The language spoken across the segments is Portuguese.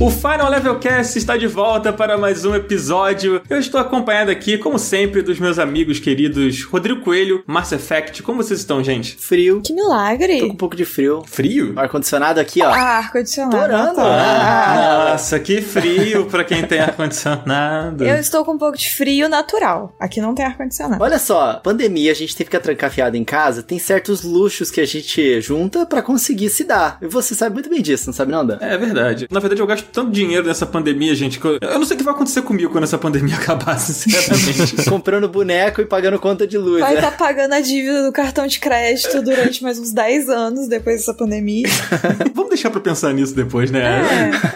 O Final Level Cast está de volta para mais um episódio. Eu estou acompanhado aqui, como sempre, dos meus amigos queridos Rodrigo Coelho, Mass Effect. Como vocês estão, gente? Frio. Que milagre. Tô com um pouco de frio. Frio? Ar-condicionado aqui, ó. Ah, ar-condicionado. Torando. Ah. Nossa, que frio pra quem tem ar-condicionado. Eu estou com um pouco de frio natural. Aqui não tem ar-condicionado. Olha só, pandemia, a gente tem que ficar trancafiado em casa, tem certos luxos que a gente junta pra conseguir se dar. E você sabe muito bem disso, não sabe não, Dan? É verdade. Na verdade, eu gasto tanto dinheiro nessa pandemia, gente, que eu, eu não sei o que vai acontecer comigo quando essa pandemia acabar, sinceramente. Comprando boneco e pagando conta de luz, Vai né? estar pagando a dívida do cartão de crédito durante mais uns 10 anos depois dessa pandemia. Vamos deixar pra pensar nisso depois, né?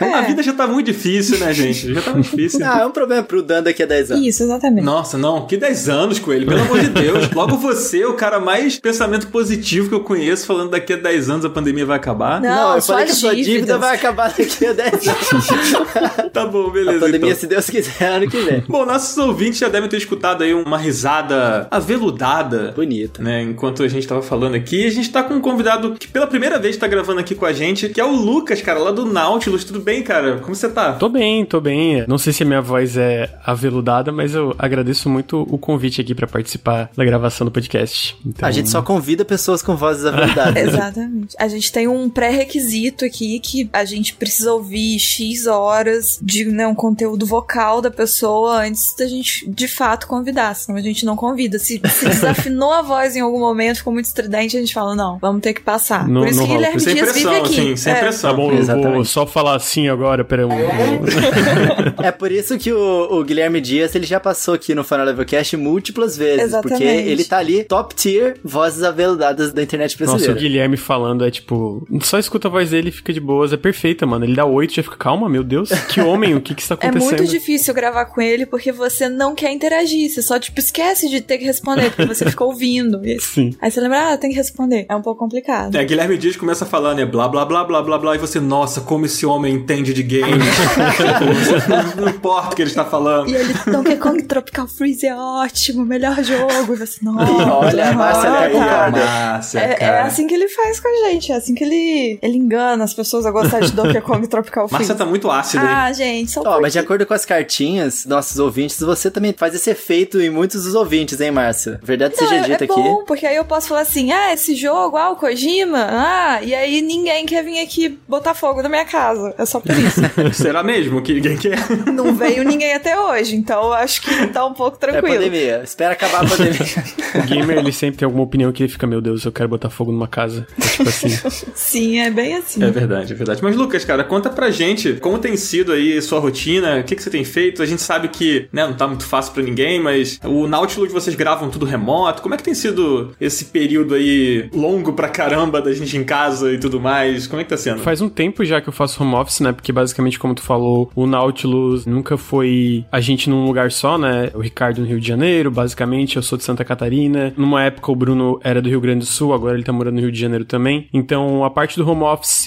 É, A é. vida já tá muito difícil, né, gente? Já tá muito difícil. Ah, é um problema pro Dan daqui a 10 anos. Isso, exatamente. Nossa, não, que 10 anos, Coelho, pelo amor de Deus. Logo você, o cara mais pensamento positivo que eu conheço, falando daqui a 10 anos a pandemia vai acabar. Não, eu falei que a sua dívida vai acabar daqui a 10 anos. Tá bom, beleza. a pandemia, então. se Deus quiser, ano que vem. Bom, nossos ouvintes já devem ter escutado aí uma risada aveludada. Bonito. Né, enquanto a gente tava falando aqui, a gente tá com um convidado que pela primeira vez tá gravando aqui com a gente, que é o Lucas, cara, lá do Nautilus. Tudo bem, cara? Como você tá? Tô bem, tô bem. Não sei se a minha voz é aveludada, mas eu agradeço muito o convite aqui pra participar da gravação do podcast. Então, A gente só convida pessoas com vozes avelutadas. Exatamente. A gente tem um pré-requisito aqui que a gente precisa ouvir X horas de né, um conteúdo vocal da pessoa antes da gente de fato convidar, senão a gente não convida. Se, se desafinou a voz em algum momento, ficou muito estridente, a gente fala, não, vamos ter que passar. Não- Por isso que rola. Guilherme Sem Dias vive pressão, aqui. assim, sem É. pressão. Tá bom, eu vou só falar assim agora, peraí. um- um- É por isso que o, o Guilherme Dias ele já passou aqui no Final Level Cast múltiplas vezes. Exatamente. Porque ele tá ali, top tier, vozes aveludadas da internet Nossa, o brasileira. Guilherme falando é tipo. Só escuta a voz dele e fica de boas. É perfeita, mano. Ele dá oito e já fica, calma, meu Deus. Que homem, o que que está É acontecendo? muito difícil gravar com ele porque você não quer interagir. Você só, tipo, esquece de ter que responder, porque você fica ouvindo. E- Sim. Aí você lembra, ah, tem que responder. É um pouco complicado. É, Guilherme Dias começa a falar, né? Blá, blá, blá, blá, blá, blá. E você, nossa, como esse homem entende de games. não, não importa o que ele está falando. E ele, Donkey Kong Tropical Freeze é ótimo, melhor jogo. E você, nossa. Olha, a Márcia olha. Márcia, É, é cara. assim que ele faz com a gente, é assim que ele, ele engana as pessoas a gostar de Donkey Kong Tropical Freeze. Márcia tá muito ácida aí. Ah, gente, só Ó, mas de acordo com as cartinhas, nossos ouvintes, você também faz esse efeito em muitos dos ouvintes, hein, Márcia? Verdade Não, seja é, dita é aqui. bom, porque aí eu posso falar assim, ah, esse jogo, ah, o Kojima, ah, e aí ninguém quer vir aqui botar fogo na minha casa. É só por isso. Será mesmo que ninguém quer? Não veio ninguém até hoje, então eu acho que tá um pouco É tranquilo. pandemia. Espera acabar a pandemia. O gamer, ele sempre tem alguma opinião que ele fica, meu Deus, eu quero botar fogo numa casa. É tipo assim. Sim, é bem assim. É verdade, é verdade. Mas, Lucas, cara, conta pra gente como tem sido aí sua rotina, o que, que você tem feito. A gente sabe que, né, não tá muito fácil pra ninguém, mas o Nautilus vocês gravam tudo remoto. Como é que tem sido esse período aí longo pra caramba da gente em casa e tudo mais? Como é que tá sendo? Faz um tempo já que eu faço home office, né? Porque basicamente, como tu falou, o Nautilus nunca foi a gente num lugar só, né? O Ricardo no Rio de Janeiro, basicamente, eu sou de Santa Catarina. Numa época o Bruno era do Rio Grande do Sul, agora ele tá morando no Rio de Janeiro também. Então, a parte do home office,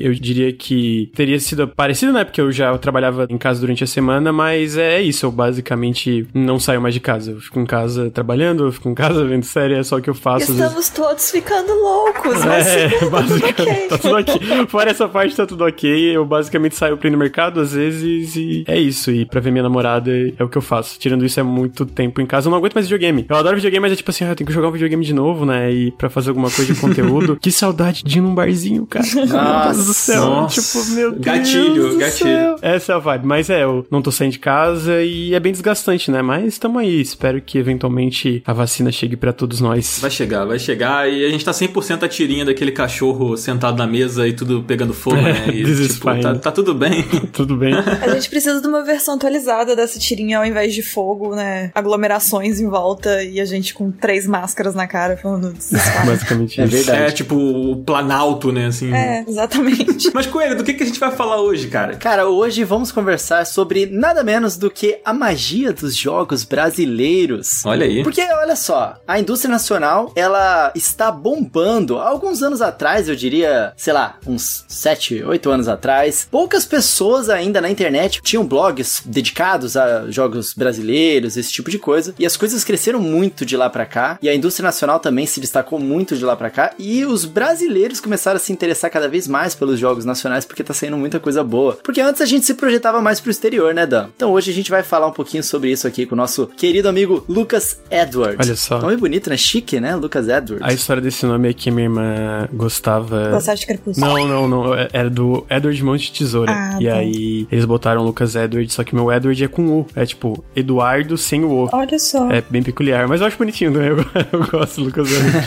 eu diria que teria sido parecido, né? Porque eu já trabalhava em casa durante a semana, mas é isso, eu basicamente não saio mais de casa. Eu fico em casa trabalhando, eu fico em casa vendo série, é só o que eu faço. Estamos todos ficando loucos, mas É, tá tudo basicamente, ok. tá tudo ok. Fora essa parte, tá tudo ok. Eu basicamente saio pra ir no mercado às vezes e é isso. E pra ver minha namorada é o que eu faço. Tirando isso, é muito tempo em casa. Eu não aguento mais videogame. Eu adoro videogame, mas é tipo assim, ah, eu tenho que jogar um videogame de novo, né? E pra fazer alguma coisa de conteúdo. que saudade de ir num barzinho, cara. meu Deus do céu. Nossa. Tipo, meu Deus. Gatilho, gatilho. céu. Essa é a vibe. Mas é, eu não tô saindo de casa e é bem desgastante, né? Mas tamo aí. Espero que eventualmente a vacina chegue pra todos nós. Vai chegar, vai chegar. E a gente tá 100% a tirinha daquele cachorro sentado na mesa e tudo pegando fogo, né? E, This is tipo, tá, tá tudo bem. Tudo bem? A gente precisa de uma versão atualizada dessa tirinha ao invés de fogo, né? Aglomerações em volta e a gente com três máscaras na cara falando desesperado. Basicamente É isso. verdade. É tipo o Planalto, né? Assim. É, exatamente. Mas, Coelho, do que, que a gente vai falar hoje, cara? Cara, hoje vamos conversar sobre nada menos do que a magia dos jogos brasileiros. Olha aí. Porque, olha só, a indústria nacional, ela está bombando. Há alguns anos atrás, eu diria, sei lá, uns 7, 8 anos atrás, poucas pessoas ainda na internet tinham blogs dedicados a jogos brasileiros, esse tipo de coisa. E as coisas cresceram muito de lá pra cá. E a indústria nacional também se destacou muito de lá pra cá. E os brasileiros começaram a se interessar cada vez mais pelos jogos nacionais, porque tá saindo muita coisa coisa boa. Porque antes a gente se projetava mais pro exterior, né, Dan? Então hoje a gente vai falar um pouquinho sobre isso aqui com o nosso querido amigo Lucas Edwards. Olha só. Nome bonito, né? Chique, né? Lucas Edwards. A história desse nome é que minha irmã gostava. Gostava de Crepúsculo. Não, não, não. é- Era do Edward Mão de Tesoura. Ah, e tá. aí eles botaram Lucas Edward, só que meu Edward é com U. É tipo Eduardo sem o O. Olha só. É bem peculiar, mas eu acho bonitinho, né? Eu, eu gosto do Lucas Edward.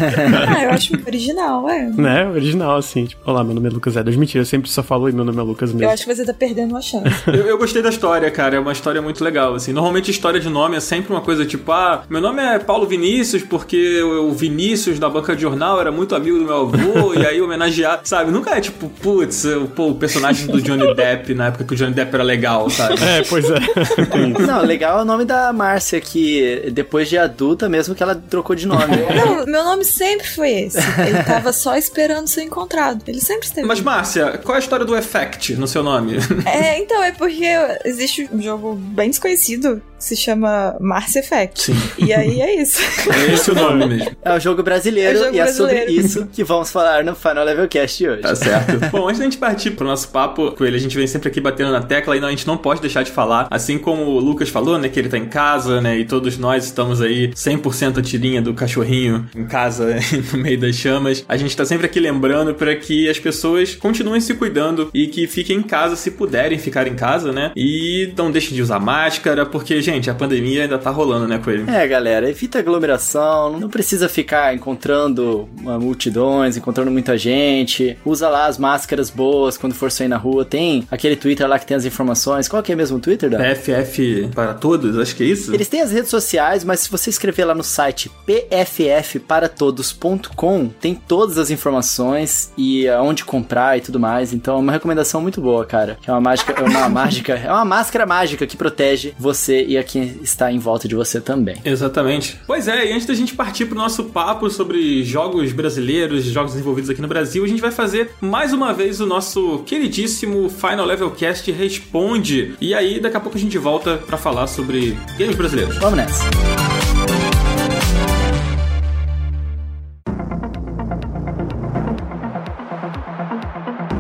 Ah, eu acho original, é. né? Original, assim. Tipo, olá, meu nome é Lucas Edward. Mentira, eu sempre só falo e meu nome é Lucas mesmo. Eu acho que você tá perdendo uma chance. Eu, eu gostei da história, cara. É uma história muito legal, assim. Normalmente história de nome é sempre uma coisa tipo, ah, meu nome é Paulo Vinícius porque o Vinícius da banca de jornal era muito amigo do meu avô e aí homenagear, sabe? Nunca é tipo, putz, pô, o personagem do Johnny Depp na época que o Johnny Depp era legal, sabe? É, pois é. Não, legal é o nome da Márcia, que depois de adulta mesmo que ela trocou de nome. Não, meu nome sempre foi esse. Ele tava só esperando ser encontrado. Ele sempre esteve. Mas, Márcia, qual é a história do Effect no seu nome? É, então, é porque existe um jogo bem desconhecido se chama Mars Effect. Sim. E aí é isso. É esse o nome mesmo. É o jogo brasileiro É o jogo e é sobre brasileiro. isso que vamos falar no Final Level Cast de hoje. Tá certo. Bom, antes da gente partir pro nosso papo com ele, a gente vem sempre aqui batendo na tecla e não, a gente não pode deixar de falar, assim como o Lucas falou, né, que ele tá em casa, né, e todos nós estamos aí 100% a tirinha do cachorrinho em casa, no meio das chamas. A gente tá sempre aqui lembrando para que as pessoas continuem se cuidando e que fiquem em casa se puderem ficar em casa, né, e não deixem de usar máscara, porque, gente, a pandemia ainda tá rolando, né, Coelho? É, galera, evita aglomeração, não precisa ficar encontrando ah, multidões, encontrando muita gente. Usa lá as máscaras boas quando for sair na rua. Tem aquele Twitter lá que tem as informações. Qual que é mesmo o Twitter, Dan? PFF para todos, acho que é isso. Eles têm as redes sociais, mas se você escrever lá no site pffparatodos.com, tem todas as informações e aonde comprar e tudo mais. Então é uma recomendação muito boa, cara. Que é uma mágica, é uma mágica, é uma máscara mágica que protege você e a quem está em volta de você também. Exatamente. Pois é, e antes da gente partir pro nosso papo sobre jogos brasileiros, jogos desenvolvidos aqui no Brasil, a gente vai fazer mais uma vez o nosso queridíssimo Final Level Cast Responde. E aí, daqui a pouco a gente volta pra falar sobre games brasileiros. Vamos nessa.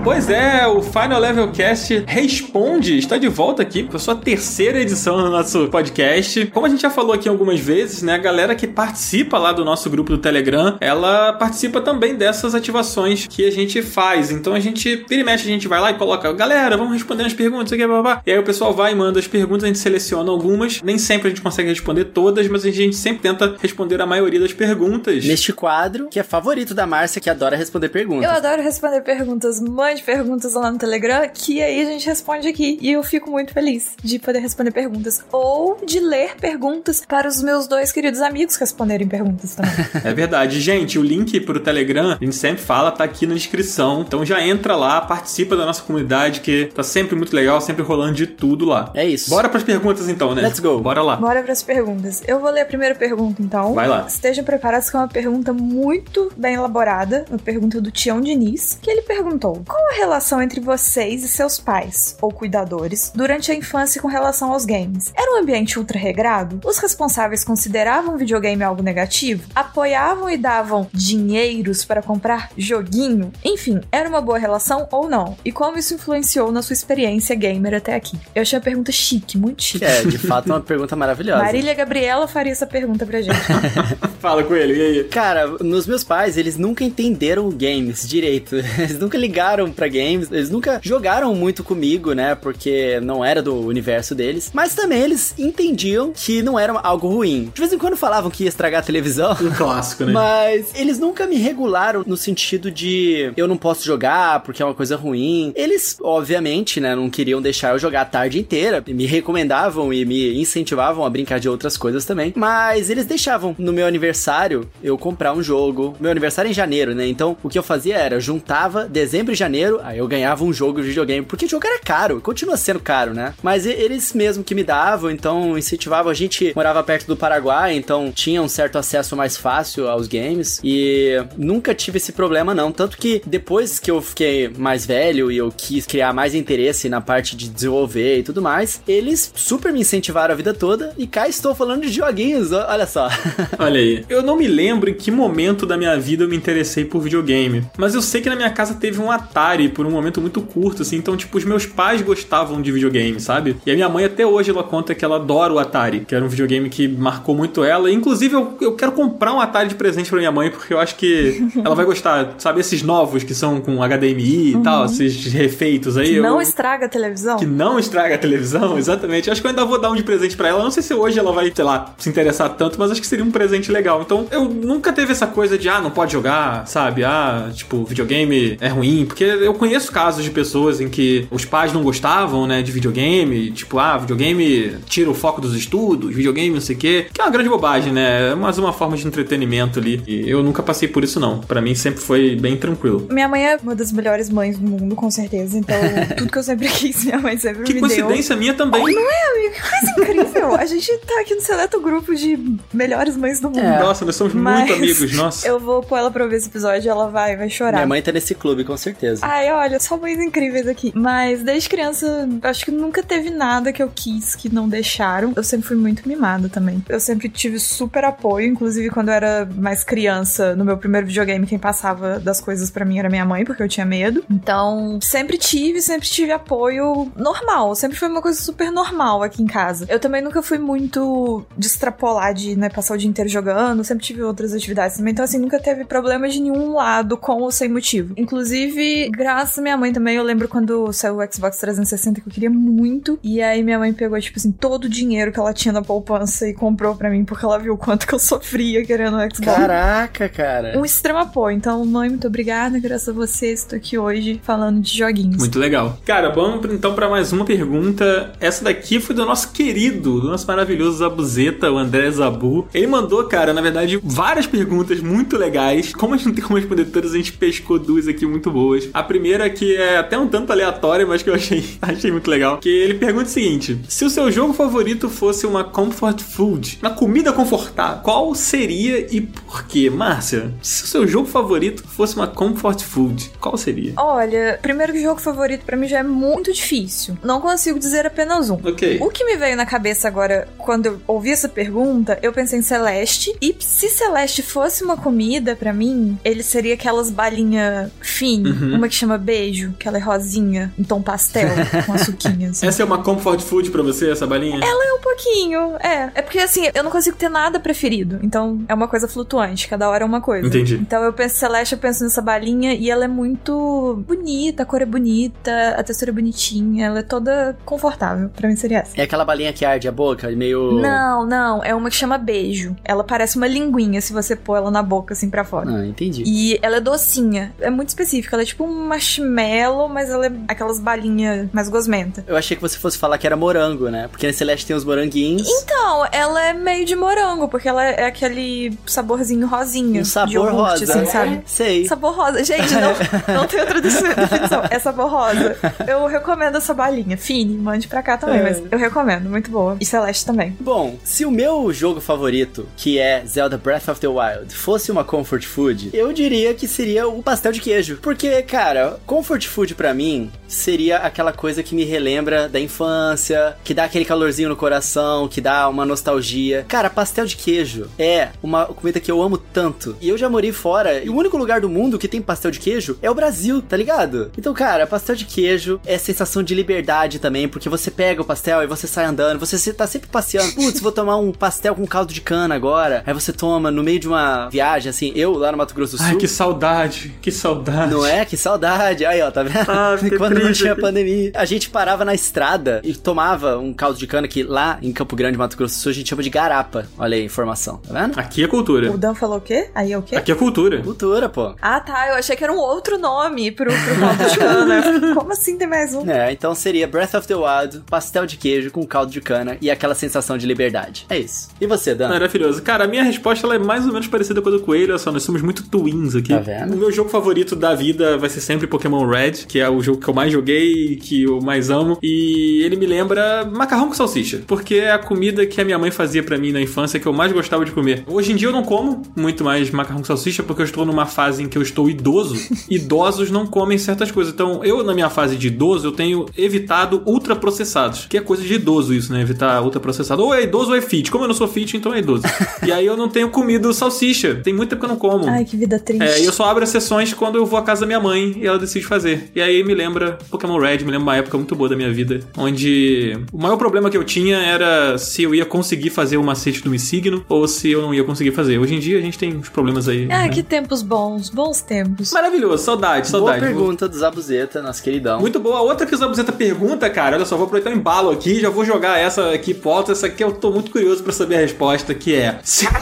Pois é, o Final Level Cast Responde está de volta aqui com a sua terceira edição no nosso podcast. Como a gente já falou aqui algumas vezes, né, a galera que participa lá do nosso grupo do Telegram, ela participa também dessas ativações que a gente faz. Então a gente, vira e mexe, a gente vai lá e coloca, galera, vamos responder as perguntas, aqui, blá, blá, e aí o pessoal vai e manda as perguntas, a gente seleciona algumas, nem sempre a gente consegue responder todas, mas a gente sempre tenta responder a maioria das perguntas. Neste quadro, que é favorito da Márcia, que adora responder perguntas. Eu adoro responder perguntas. Mande perguntas lá no Telegram, que aí a gente responde aqui. E eu fico muito feliz de poder responder perguntas. Ou de ler perguntas para os meus dois queridos amigos responderem perguntas também. É verdade. Gente, o link pro Telegram, a gente sempre fala, tá aqui na descrição. Então já entra lá, participa da nossa comunidade, que tá sempre muito legal, sempre rolando de tudo lá. É isso. Bora pras perguntas então, né? Let's go. Bora lá. Bora para as perguntas. Eu vou ler a primeira pergunta, então. Vai lá. Estejam preparados que é uma pergunta muito bem elaborada. Uma pergunta do Tião Diniz, que ele perguntou: Qual a relação entre vocês e seus pais, ou cuidadores, durante a infância com relação aos games? Era um ambiente ultra regrado? Os responsáveis consideravam o videogame algo negativo? Apoiavam e davam dinheiros para comprar joguinho? Enfim, era uma boa relação ou não? E como isso influenciou na sua experiência gamer até aqui? Eu achei a pergunta chique, muito chique. É, de fato, é uma pergunta maravilhosa. Marília Gabriela faria essa pergunta pra gente. Fala com ele, e aí? Cara, nos meus pais, eles nunca entenderam games direito. Eles nunca ligaram pra games, eles nunca jogaram muito comigo, né? Porque não era do universo deles. Mas também eles entendiam que não era algo ruim. De vez em quando falavam que ia estragar a televisão. Um clássico, né? Mas eles nunca me regularam no sentido de eu não posso jogar porque é uma coisa ruim. Eles, obviamente, né, não queriam deixar eu jogar a tarde inteira. Me recomendavam e me incentivavam a brincar de outras coisas também. Mas eles deixavam no meu aniversário eu comprar um jogo. Meu aniversário é em janeiro, né? Então o que eu fazia era juntava dezembro e janeiro, aí eu ganhava um jogo de videogame. Porque o jogo era caro, continua sendo caro, né? Mas eles mesmo que me davam, então incentivavam. A gente morava perto do Paraguai, então tinha um certo acesso mais fácil aos games. E nunca tive esse problema, não. Tanto que depois que eu fiquei mais velho e eu quis criar mais interesse na parte de desenvolver e tudo mais, eles super me incentivaram a vida toda. E cá estou falando de joguinhos, olha só. Olha aí. Eu não me lembro em que momento da minha vida eu me interessei por videogame. Mas eu sei que na minha casa teve um Atari Atari por um momento muito curto, assim. Então, tipo, os meus pais gostavam de videogame, sabe? E a minha mãe até hoje ela conta que ela adora o Atari, que era um videogame que marcou muito ela. Inclusive, eu, eu quero comprar um Atari de presente pra minha mãe, porque eu acho que ela vai gostar, sabe? Esses novos que são com HDMI e tal, esses refeitos aí. Que não eu... estraga a televisão. Que não estraga a televisão, exatamente. Acho que eu ainda vou dar um de presente pra ela. Não sei se hoje ela vai, sei lá, se interessar tanto, mas acho que seria um presente legal. Então, eu nunca teve essa coisa de, ah, não pode jogar, sabe? Ah, tipo, videogame é ruim. Porque eu conheço casos de pessoas em que os pais não gostavam, né, de videogame. Tipo, ah, videogame tira o foco dos estudos, videogame não sei o quê. Que é uma grande bobagem, né? É mais uma forma de entretenimento ali. E eu nunca passei por isso, não. Pra mim sempre foi bem tranquilo. Minha mãe é uma das melhores mães do mundo, com certeza. Então, tudo que eu sempre quis, minha mãe sempre Que me deu. coincidência minha também. Não é, amigo? Que coisa incrível. A gente tá aqui no seleto grupo de melhores mães do mundo. É. Nossa, nós somos Mas muito amigos, nossa. Eu vou pôr ela pra ouvir esse episódio e ela vai, vai chorar. Minha mãe tá nesse clube, com certeza. Ai, olha, só mães incríveis aqui. Mas desde criança, acho que nunca teve nada que eu quis que não deixaram. Eu sempre fui muito mimada também. Eu sempre tive super apoio, inclusive quando eu era mais criança, no meu primeiro videogame, quem passava das coisas pra mim era minha mãe, porque eu tinha medo. Então, sempre tive, sempre tive apoio normal. Sempre foi uma coisa super normal aqui em casa. Eu também nunca fui muito de extrapolar, de né, passar o dia inteiro jogando. Sempre tive outras atividades também. Então, assim, nunca teve problema de nenhum lado com ou sem motivo. Inclusive, graças à minha mãe também, eu lembro quando saiu o Xbox 360 que eu queria muito. E aí minha mãe pegou, tipo assim, todo o dinheiro que ela tinha na poupança e comprou pra mim, porque ela viu o quanto que eu sofria querendo o Xbox. Caraca, cara. Um extremo apoio. Então, mãe, muito obrigada. Graças a você, estou aqui hoje falando de joguinhos. Muito legal. Cara, vamos então para mais uma pergunta. Essa daqui foi do nosso querido, do nosso maravilhoso Zabuzeta, o André Zabu. Ele mandou, cara, na verdade, várias perguntas muito legais. Como a gente não tem como responder todas, a gente pescou duas aqui muito boas. A primeira, que é até um tanto aleatória, mas que eu achei, achei muito legal. Que ele pergunta o seguinte: Se o seu jogo favorito fosse uma comfort food, uma comida confortável, qual seria e por quê? Márcia, se o seu jogo favorito fosse uma comfort food, qual seria? Olha, primeiro que jogo favorito pra mim já é muito difícil. Não consigo dizer apenas um. Ok. O que me veio na cabeça agora, quando eu ouvi essa pergunta, eu pensei em Celeste. E se Celeste fosse uma comida pra mim, ele seria aquelas balinhas fine, Uhum. uma que chama beijo, que ela é rosinha, em tom pastel, com açuquinha, assim. Essa é uma comfort food pra você, essa balinha? Ela é um pouquinho, é. É porque assim, eu não consigo ter nada preferido. Então é uma coisa flutuante, cada hora é uma coisa. Entendi. Então eu penso Celeste, eu penso nessa balinha e ela é muito bonita, a cor é bonita, a textura é bonitinha, ela é toda confortável. Pra mim seria essa. É aquela balinha que arde a boca, meio. Não, não, é uma que chama beijo. Ela parece uma linguinha se você pôr ela na boca assim pra fora. Ah, entendi. E ela é docinha, é muito específica. Ela é tipo um marshmallow, mas ela é aquelas balinhas mais gosmenta. Eu achei que você fosse falar que era morango, né? Porque na Celeste tem os moranguinhos. Então, ela é meio de morango, porque ela é aquele saborzinho rosinha. Um de sabor iogurte, rosa. assim, sabe? Sei. Sabor rosa. Gente, não, não tem outra definição. É sabor rosa. Eu recomendo essa balinha. Fine, mande pra cá também, É. mas eu recomendo. Muito boa. E Celeste também. Bom, se o meu jogo favorito, que é Zelda Breath of the Wild, fosse uma comfort food, eu diria que seria o pastel de queijo. Porque, cara, comfort food pra mim seria aquela coisa que me relembra da infância, que dá aquele calorzinho no coração, que dá uma nostalgia. Cara, pastel de queijo é uma comida que eu amo tanto. E eu já morei fora, e o único lugar do mundo que tem pastel de queijo é o Brasil, tá ligado? Então, cara, pastel de queijo é sensação de liberdade também, porque você pega o pastel e você sai andando, você se- tá sempre passeando. Putz, vou tomar um pastel com caldo de cana agora. Aí você toma no meio de uma viagem, assim, eu lá no Mato Grosso do Sul. Ai, que saudade, que saudade. Não é? Que saudade. Aí, ó, tá vendo? Ah, Quando não tinha pandemia. A gente parava na estrada e tomava um caldo de cana que lá em Campo Grande, Mato Grosso do Sul, a gente chama de garapa. Olha aí a informação, tá vendo? Aqui é cultura. O Dan falou o quê? Aí é o quê? Aqui é cultura. Cultura, pô. Ah, tá. Eu achei que era um outro nome pro, pro caldo de cana. Como assim tem mais um? É, então seria Breath of the Wild, pastel de queijo com caldo de cana e aquela sensação de liberdade. É isso. E você, Dan? Maravilhoso. Cara, a minha resposta ela é mais ou menos parecida com a do Coelho, só, nós somos muito twins aqui. Tá vendo? O meu jogo favorito da vida vai ser sempre Pokémon Red, que é o jogo que eu mais joguei, que eu mais amo. E ele me lembra macarrão com salsicha, porque é a comida que a minha mãe fazia pra mim na infância que eu mais gostava de comer. Hoje em dia eu não como muito mais macarrão com salsicha, porque eu estou numa fase em que eu estou idoso. Idosos não comem certas coisas. Então, eu, na minha fase de idoso, eu tenho evitado ultraprocessados, que é coisa de idoso isso, né? Evitar tá ultraprocessado. Ou é idoso ou é fit. Como eu não sou fit, então é idoso. e aí eu não tenho comido salsicha. Tem muito tempo que eu não como. Ai, que vida triste. É, e eu só abro as sessões quando eu vou à casa da minha mãe e ela decide fazer. E aí me lembra Pokémon Red, me lembra uma época muito boa da minha vida, onde o maior problema que eu tinha era se eu ia conseguir fazer o macete do Missigno ou se eu não ia conseguir fazer. Hoje em dia a gente tem uns problemas aí. Ah, né? que tempos bons, bons tempos. Maravilhoso, saudade, Boa saudade. pergunta do Zabuzeta, nosso queridão. Muito boa. Outra que o Zabuzeta pergunta, cara, olha só, vou aproveitar o embalo aqui, já vou jogar essa aqui pro alto. Essa aqui eu tô muito curioso pra saber a resposta, que é... Se...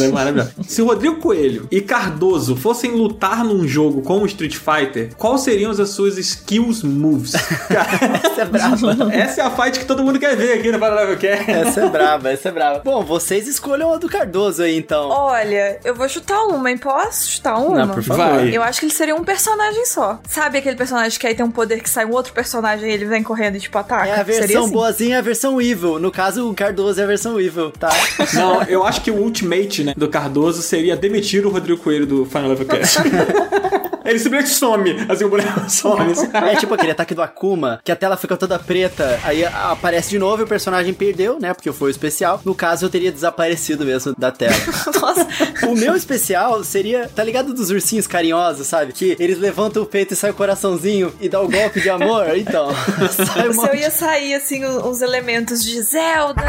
É. Se o Rodrigo Coelho e Cardoso fossem lutar num jogo como Street Fighter, quais seriam as suas skills moves? Cara, Essa é brava. essa é a fight que todo mundo quer ver aqui no Paraná Quer. Essa é brava, essa é brava. Bom, vocês escolham a do Cardoso aí, então. Olha, eu vou chutar uma, hein? Posso chutar uma? Não, por favor. Vai. Eu acho que ele seria um personagem só. Sabe aquele personagem que aí tem um poder que sai um outro personagem e ele vem correndo e tipo ataca? É a Seria versão assim? boazinha, a versão evil. No caso, o Cardoso é a versão evil, tá? Não, eu acho que o ultimate né, do Cardoso seria demitir o Rodrigo Coelho do Final Level Cast. Ele simplesmente some, assim, o boneco some. assim. É tipo aquele ataque do Akuma, que a tela fica toda preta, aí aparece de novo e o personagem perdeu, né? Porque foi o especial. No caso, eu teria desaparecido mesmo da tela. Nossa, O meu especial seria, tá ligado dos ursinhos carinhosos, sabe? Que eles levantam o peito e sai o coraçãozinho e dá o golpe de amor. Então, sai um se eu ia sair assim, os os elementos de Zelda,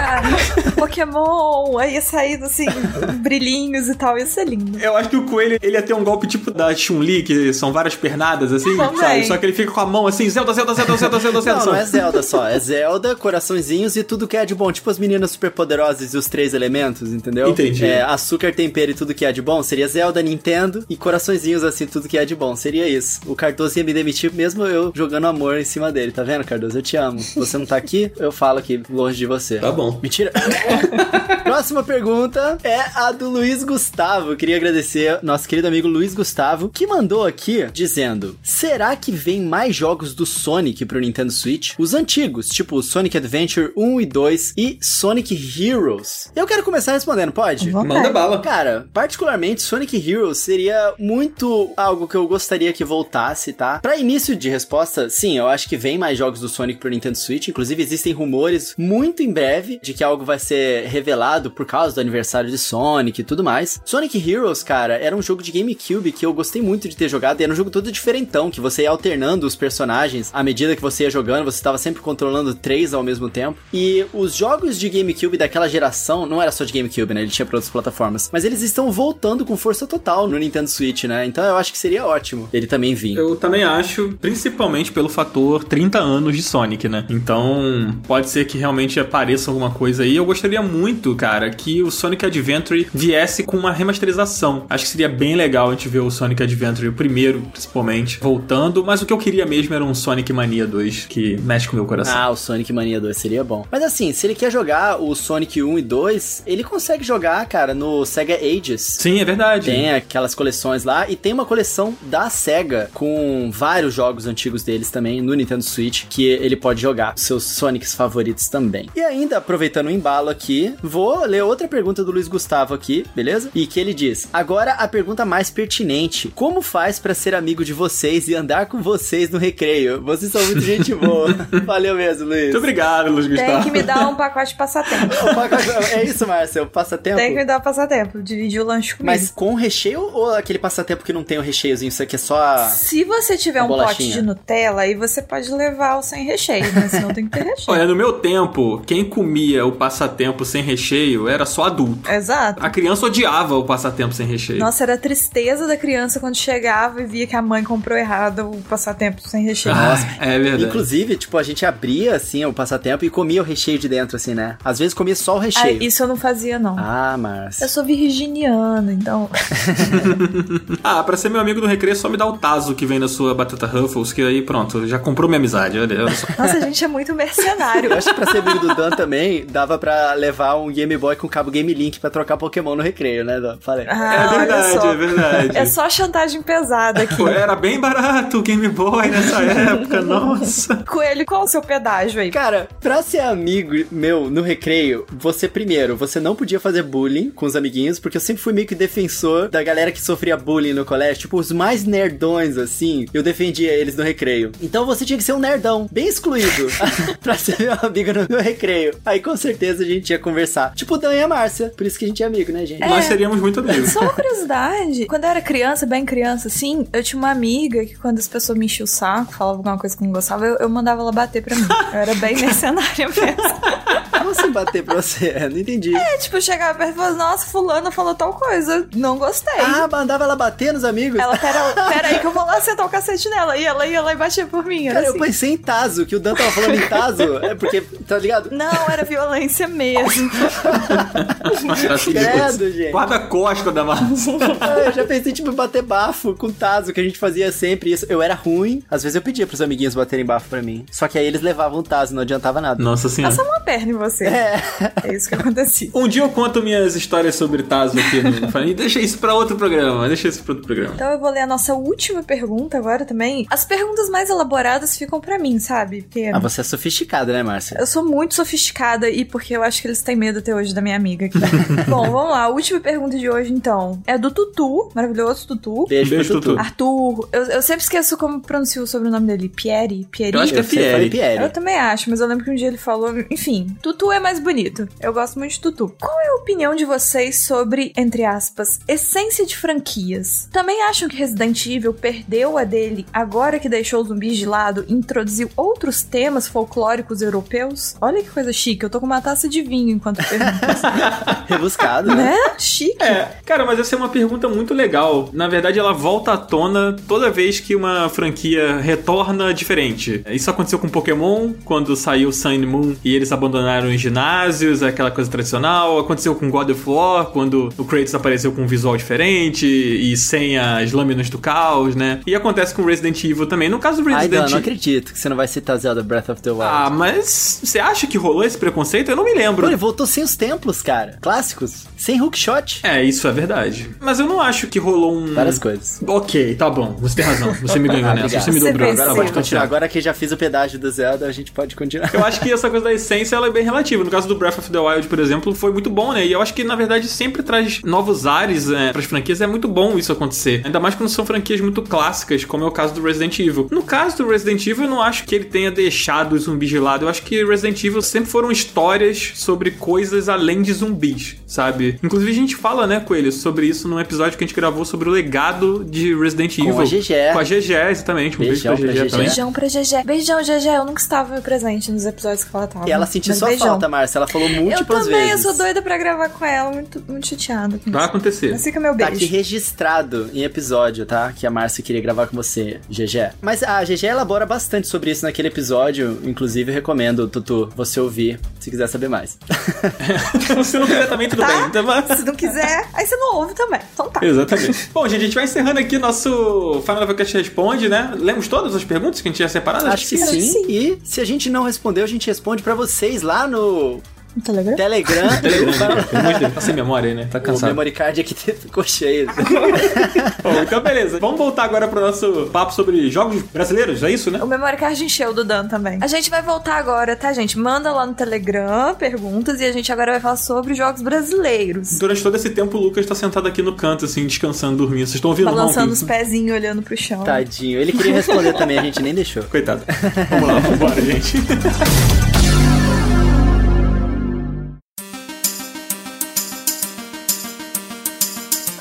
Pokémon, aí ia sair assim, brilhinhos e tal, ia ser lindo. Eu acho que o coelho ele ia ter um golpe tipo da Chun-Li, que são várias pernadas, assim, Também. sabe? Só que ele fica com a mão assim, Zelda, Zelda, Zelda, Zelda, Zelda, Zelda. Não, não é? Zelda só. É Zelda, coraçõezinhos e tudo que é de bom. Tipo as meninas superpoderosas e os três elementos, entendeu? Entendi. É, açúcar, tempero e tudo que é de bom. Seria Zelda, Nintendo e coraçõezinhos assim, tudo que é de bom. Seria isso. O Cardoso ia me demitir mesmo eu jogando amor em cima dele. Tá vendo, Cardoso? Eu te amo. Você não tá aqui, eu falo aqui, longe de você. Tá bom. Mentira. Próxima pergunta é a do Luiz Gustavo. Queria agradecer nosso querido amigo Luiz Gustavo, que mandou aqui dizendo: Será que vem mais jogos do Sonic pro Nintendo Switch? Os antigos, tipo Sonic Adventure 1 e 2 e Sonic Heroes. Eu quero começar respondendo, pode? Vamos. Manda bala. Cara, particularmente Sonic Heroes seria muito algo que eu gostaria que voltasse, tá? Pra início de resposta, sim, eu acho que vem mais jogos do Sonic pro Nintendo Switch. Inclusive, existem rumores muito em breve de que algo vai ser revelado por causa do aniversário de Sonic e tudo mais. Sonic Heroes, cara, era um jogo de GameCube que eu gostei muito de ter jogado. E era um jogo todo diferentão, que você ia alternando os personagens à medida que você ia jogando, você estava sempre controlando três ao mesmo tempo. E os jogos de GameCube daquela geração, não era só de GameCube, né? Ele tinha pra outras plataformas. Mas eles estão voltando com força total no Nintendo Switch, né? Então eu acho que seria ótimo ele também vir. Eu também acho, principalmente pelo fator 30 anos de Sonic, né? Então, pode ser que realmente apareça alguma coisa aí. Eu gostaria muito, cara, que o Sonic Adventure viesse com uma remasterização. Acho que seria bem legal a gente ver o Sonic Adventure, o primeiro, principalmente, voltando. Mas o que eu queria mesmo era um Sonic Mania 2, que mexe com o meu coração. Ah, o Sonic Mania 2 seria bom. Mas assim, se ele quer jogar o Sonic 1 e 2, ele consegue jogar, cara, no Sega Ages. Sim, é verdade. Tem aquelas coleções lá e tem uma coleção da SEGA com vários jogos antigos deles também no Nintendo Switch que ele pode jogar, seus Sonics favoritos também. E ainda aproveitando o embalo aqui, vou ler outra pergunta do Luiz Gustavo aqui, beleza? E que ele diz: "Agora a pergunta mais pertinente: como faz pra ser amigo de vocês e andar com vocês no recreio? Vocês são muito gente boa." Valeu mesmo, Luiz. Muito obrigado, Luiz Tem Gustavo. que me dar um pacote de passatempo. É isso, Márcio, passatempo. Tem que me dar um passatempo, dividir o lanche comigo. Mas com recheio ou aquele passatempo que não tem o recheiozinho? Isso aqui é só a... Se você tiver A um pote bolachinha. de Nutella, aí você pode levar o sem recheio, né? Senão tem que ter recheio. Olha, no meu tempo, quem comia o passatempo sem recheio era só adulto. Exato. A criança odiava o passatempo sem recheio. Nossa, era a tristeza da criança quando chegava e via que a mãe comprou errado o passatempo sem recheio. Ah, é verdade. Inclusive, tipo, a gente abria, assim, o passatempo e comia o recheio de dentro, assim, né? Às vezes comia só o Ah, recheio. isso eu não fazia, não. Ah, Márcia. Eu sou virginiana, então. Ah, pra ser meu amigo do recreio, só me dá o taso que vem na sua batata Ruffles, que aí pronto, já comprou minha amizade. Olha, olha só. Nossa, a gente é muito mercenário. Eu acho que pra ser amigo do Dan também, dava pra levar um Game Boy com cabo Game Link pra trocar Pokémon no recreio, né? Dó? Falei. Ah, é verdade, é verdade. É só chantagem pesada aqui. Pô, Era bem barato o Game Boy nessa época, nossa. Coelho, qual o seu pedágio aí? Cara, pra ser amigo meu no recreio, você primeiro, você não podia fazer bullying com os amiguinhos, porque eu sempre fui meio que defensor da galera que sofria bullying no colégio, tipo os mais nerdões assim, eu defendia eles no recreio. Então você tinha que ser um nerdão, bem excluído, pra ser meu amigo no, no recreio. Aí com certeza a gente ia conversar. Tipo o Dan e a Márcia, por isso que a gente é amigo, né, gente? Nós seríamos muito amigos. Só uma curiosidade. Quando eu era criança, bem criança, assim, eu tinha uma amiga que quando as pessoas me enchiam o saco, falavam alguma coisa que eu não gostava, eu, eu mandava ela bater pra mim. Eu era bem mercenária mesmo. Como assim bater pra você? Não entendi. É, tipo, eu chegava perto e falava, nossa, fulana falou tal coisa, não gostei. Ah, mandava ela bater nos amigos? Ela, pera, pera aí que eu vou lá sentar o cacete nela. E ela ia lá e batia por mim. Cara, eu assim. pensei em Tazo, que o Dan tava falando em Tazo. É porque, tá ligado? Não, era violência mesmo. Credo, gente. Guarda-costa da massa. Ah, Eu já pensei, tipo, bater bafo com Tazo, que a gente fazia sempre isso. Eu era ruim. Às vezes eu pedia pros amiguinhos baterem bafo pra mim. Só que aí eles levavam o Tazo, não adiantava nada. Nossa senhora. Passa uma perna em você. É. É isso que acontecia. Um dia eu conto minhas histórias sobre Tazo aqui. No... Falei, deixa isso pra outro programa, deixa isso pra outro programa. Então eu vou ler a nossa última pergunta agora também. As perguntas mais elaboradas ficam pra mim, sabe? Porque Ah, você é sofisticada, né, Márcia? eu sou muito sofisticada e porque eu acho que eles têm medo até hoje da minha amiga aqui. Bom, vamos lá. A última pergunta de hoje, então, é do Tutu, maravilhoso Tutu. Beijo, Beijo, Tutu. Arthur, eu, eu sempre esqueço como pronuncia o sobrenome dele. Pierre? Pierre? Eu acho que é Pierre. Pierre. Eu também acho, mas eu lembro que um dia ele falou. Enfim, Tutu é mais bonito. Eu gosto muito de Tutu. Qual é a opinião de vocês sobre, entre aspas, essência de franquias? Também acham que Resident Evil perdeu a dele agora que deixou os zumbis de lado e introduziu outros temas folclóricos europeus? Olha que coisa chique, eu tô com uma taça de vinho enquanto pergunto. Rebuscado, né? né? Chique. É, cara, mas essa é uma pergunta muito legal. Na verdade, ela volta à tona toda vez que uma franquia retorna diferente. Isso aconteceu com Pokémon, quando saiu Sun and Moon e eles abandonaram os ginásios, aquela coisa tradicional. Aconteceu com God of War, quando o Kratos apareceu com um visual diferente e sem as lâminas do caos, né? E acontece com Resident Evil também. No caso do Resident Dan, não Evil. acredito que você não vai citar Zelda Breath of the Wild. Ah, mas você acha que rolou esse preconceito? Eu não me lembro. Pô, ele voltou sem os templos, cara. Clássicos. Sem hookshot. É, isso é verdade. Mas eu não acho que rolou um. Várias coisas. Ok, tá bom. Você tem razão. Você me ganhou nessa. obrigado. Você me Você dobrou. venceu. Agora pode pode continuar. Agora que já fiz o pedágio do Zelda, a gente pode continuar. Eu acho que essa coisa da essência ela é bem relativa. No caso do Breath of the Wild, por exemplo, foi muito bom, né? E eu acho que, na verdade, sempre traz novos ares é, pras franquias. É muito bom isso acontecer. Ainda mais quando são franquias muito clássicas, como é o caso do Resident Evil. No caso do Resident Evil, eu não acho que ele tenha deixado os zumbis de lado. Eu acho que Resident Evil sempre foram histórias sobre coisas além de zumbis, sabe? Inclusive, a gente fala, né, Coelho, sobre isso num episódio que a gente gravou sobre o legado de Resident Com Evil. a GG. Com a GG, exatamente. Um Beijão beijo pra pra GG também. Beijão pra GG. Beijão, GG. Eu nunca estava presente nos episódios que ela tava. E ela sentiu sua beijão. falta, Márcia. Ela falou Eu múltiplas também, vezes. eu sou doida pra gravar com ela, muito, muito chateada. com Vai isso. acontecer. Mas fica meu Tá beijo. aqui registrado em episódio, tá? Que a Márcia queria gravar com você, GG. Mas a GG elabora bastante sobre isso naquele episódio. Inclusive, recomendo, Tutu, você ouvir, se quiser saber mais. Se não quiser também, tudo Tá? bem. Então, mas- Se não quiser, aí você não ouve também. Então tá. Exatamente. Bom, gente, a gente vai encerrando aqui nosso Final Fantasy Responde, né? Lemos todas as perguntas que a gente tinha separado? Acho que Acho que sim. sim. E se a gente não respondeu, a gente responde pra vocês lá no No Telegram? Telegram. Telegram? Pelo amor de Deus, tá sem memória aí, né? Tá o cansado. memory card aqui ficou cheio. Bom, então beleza. Vamos voltar agora pro nosso papo sobre jogos brasileiros, é isso, né? O memory card encheu do Dan também. A gente vai voltar agora, tá, gente? Manda lá no Telegram perguntas e a gente agora vai falar sobre jogos brasileiros. Durante todo esse tempo, o Lucas tá sentado aqui no canto, assim, descansando, dormindo. Vocês estão ouvindo? não? Balançando os pezinhos, olhando pro chão. Tadinho. Ele queria responder também, a gente nem deixou. Coitado. Vamos lá, vambora, gente.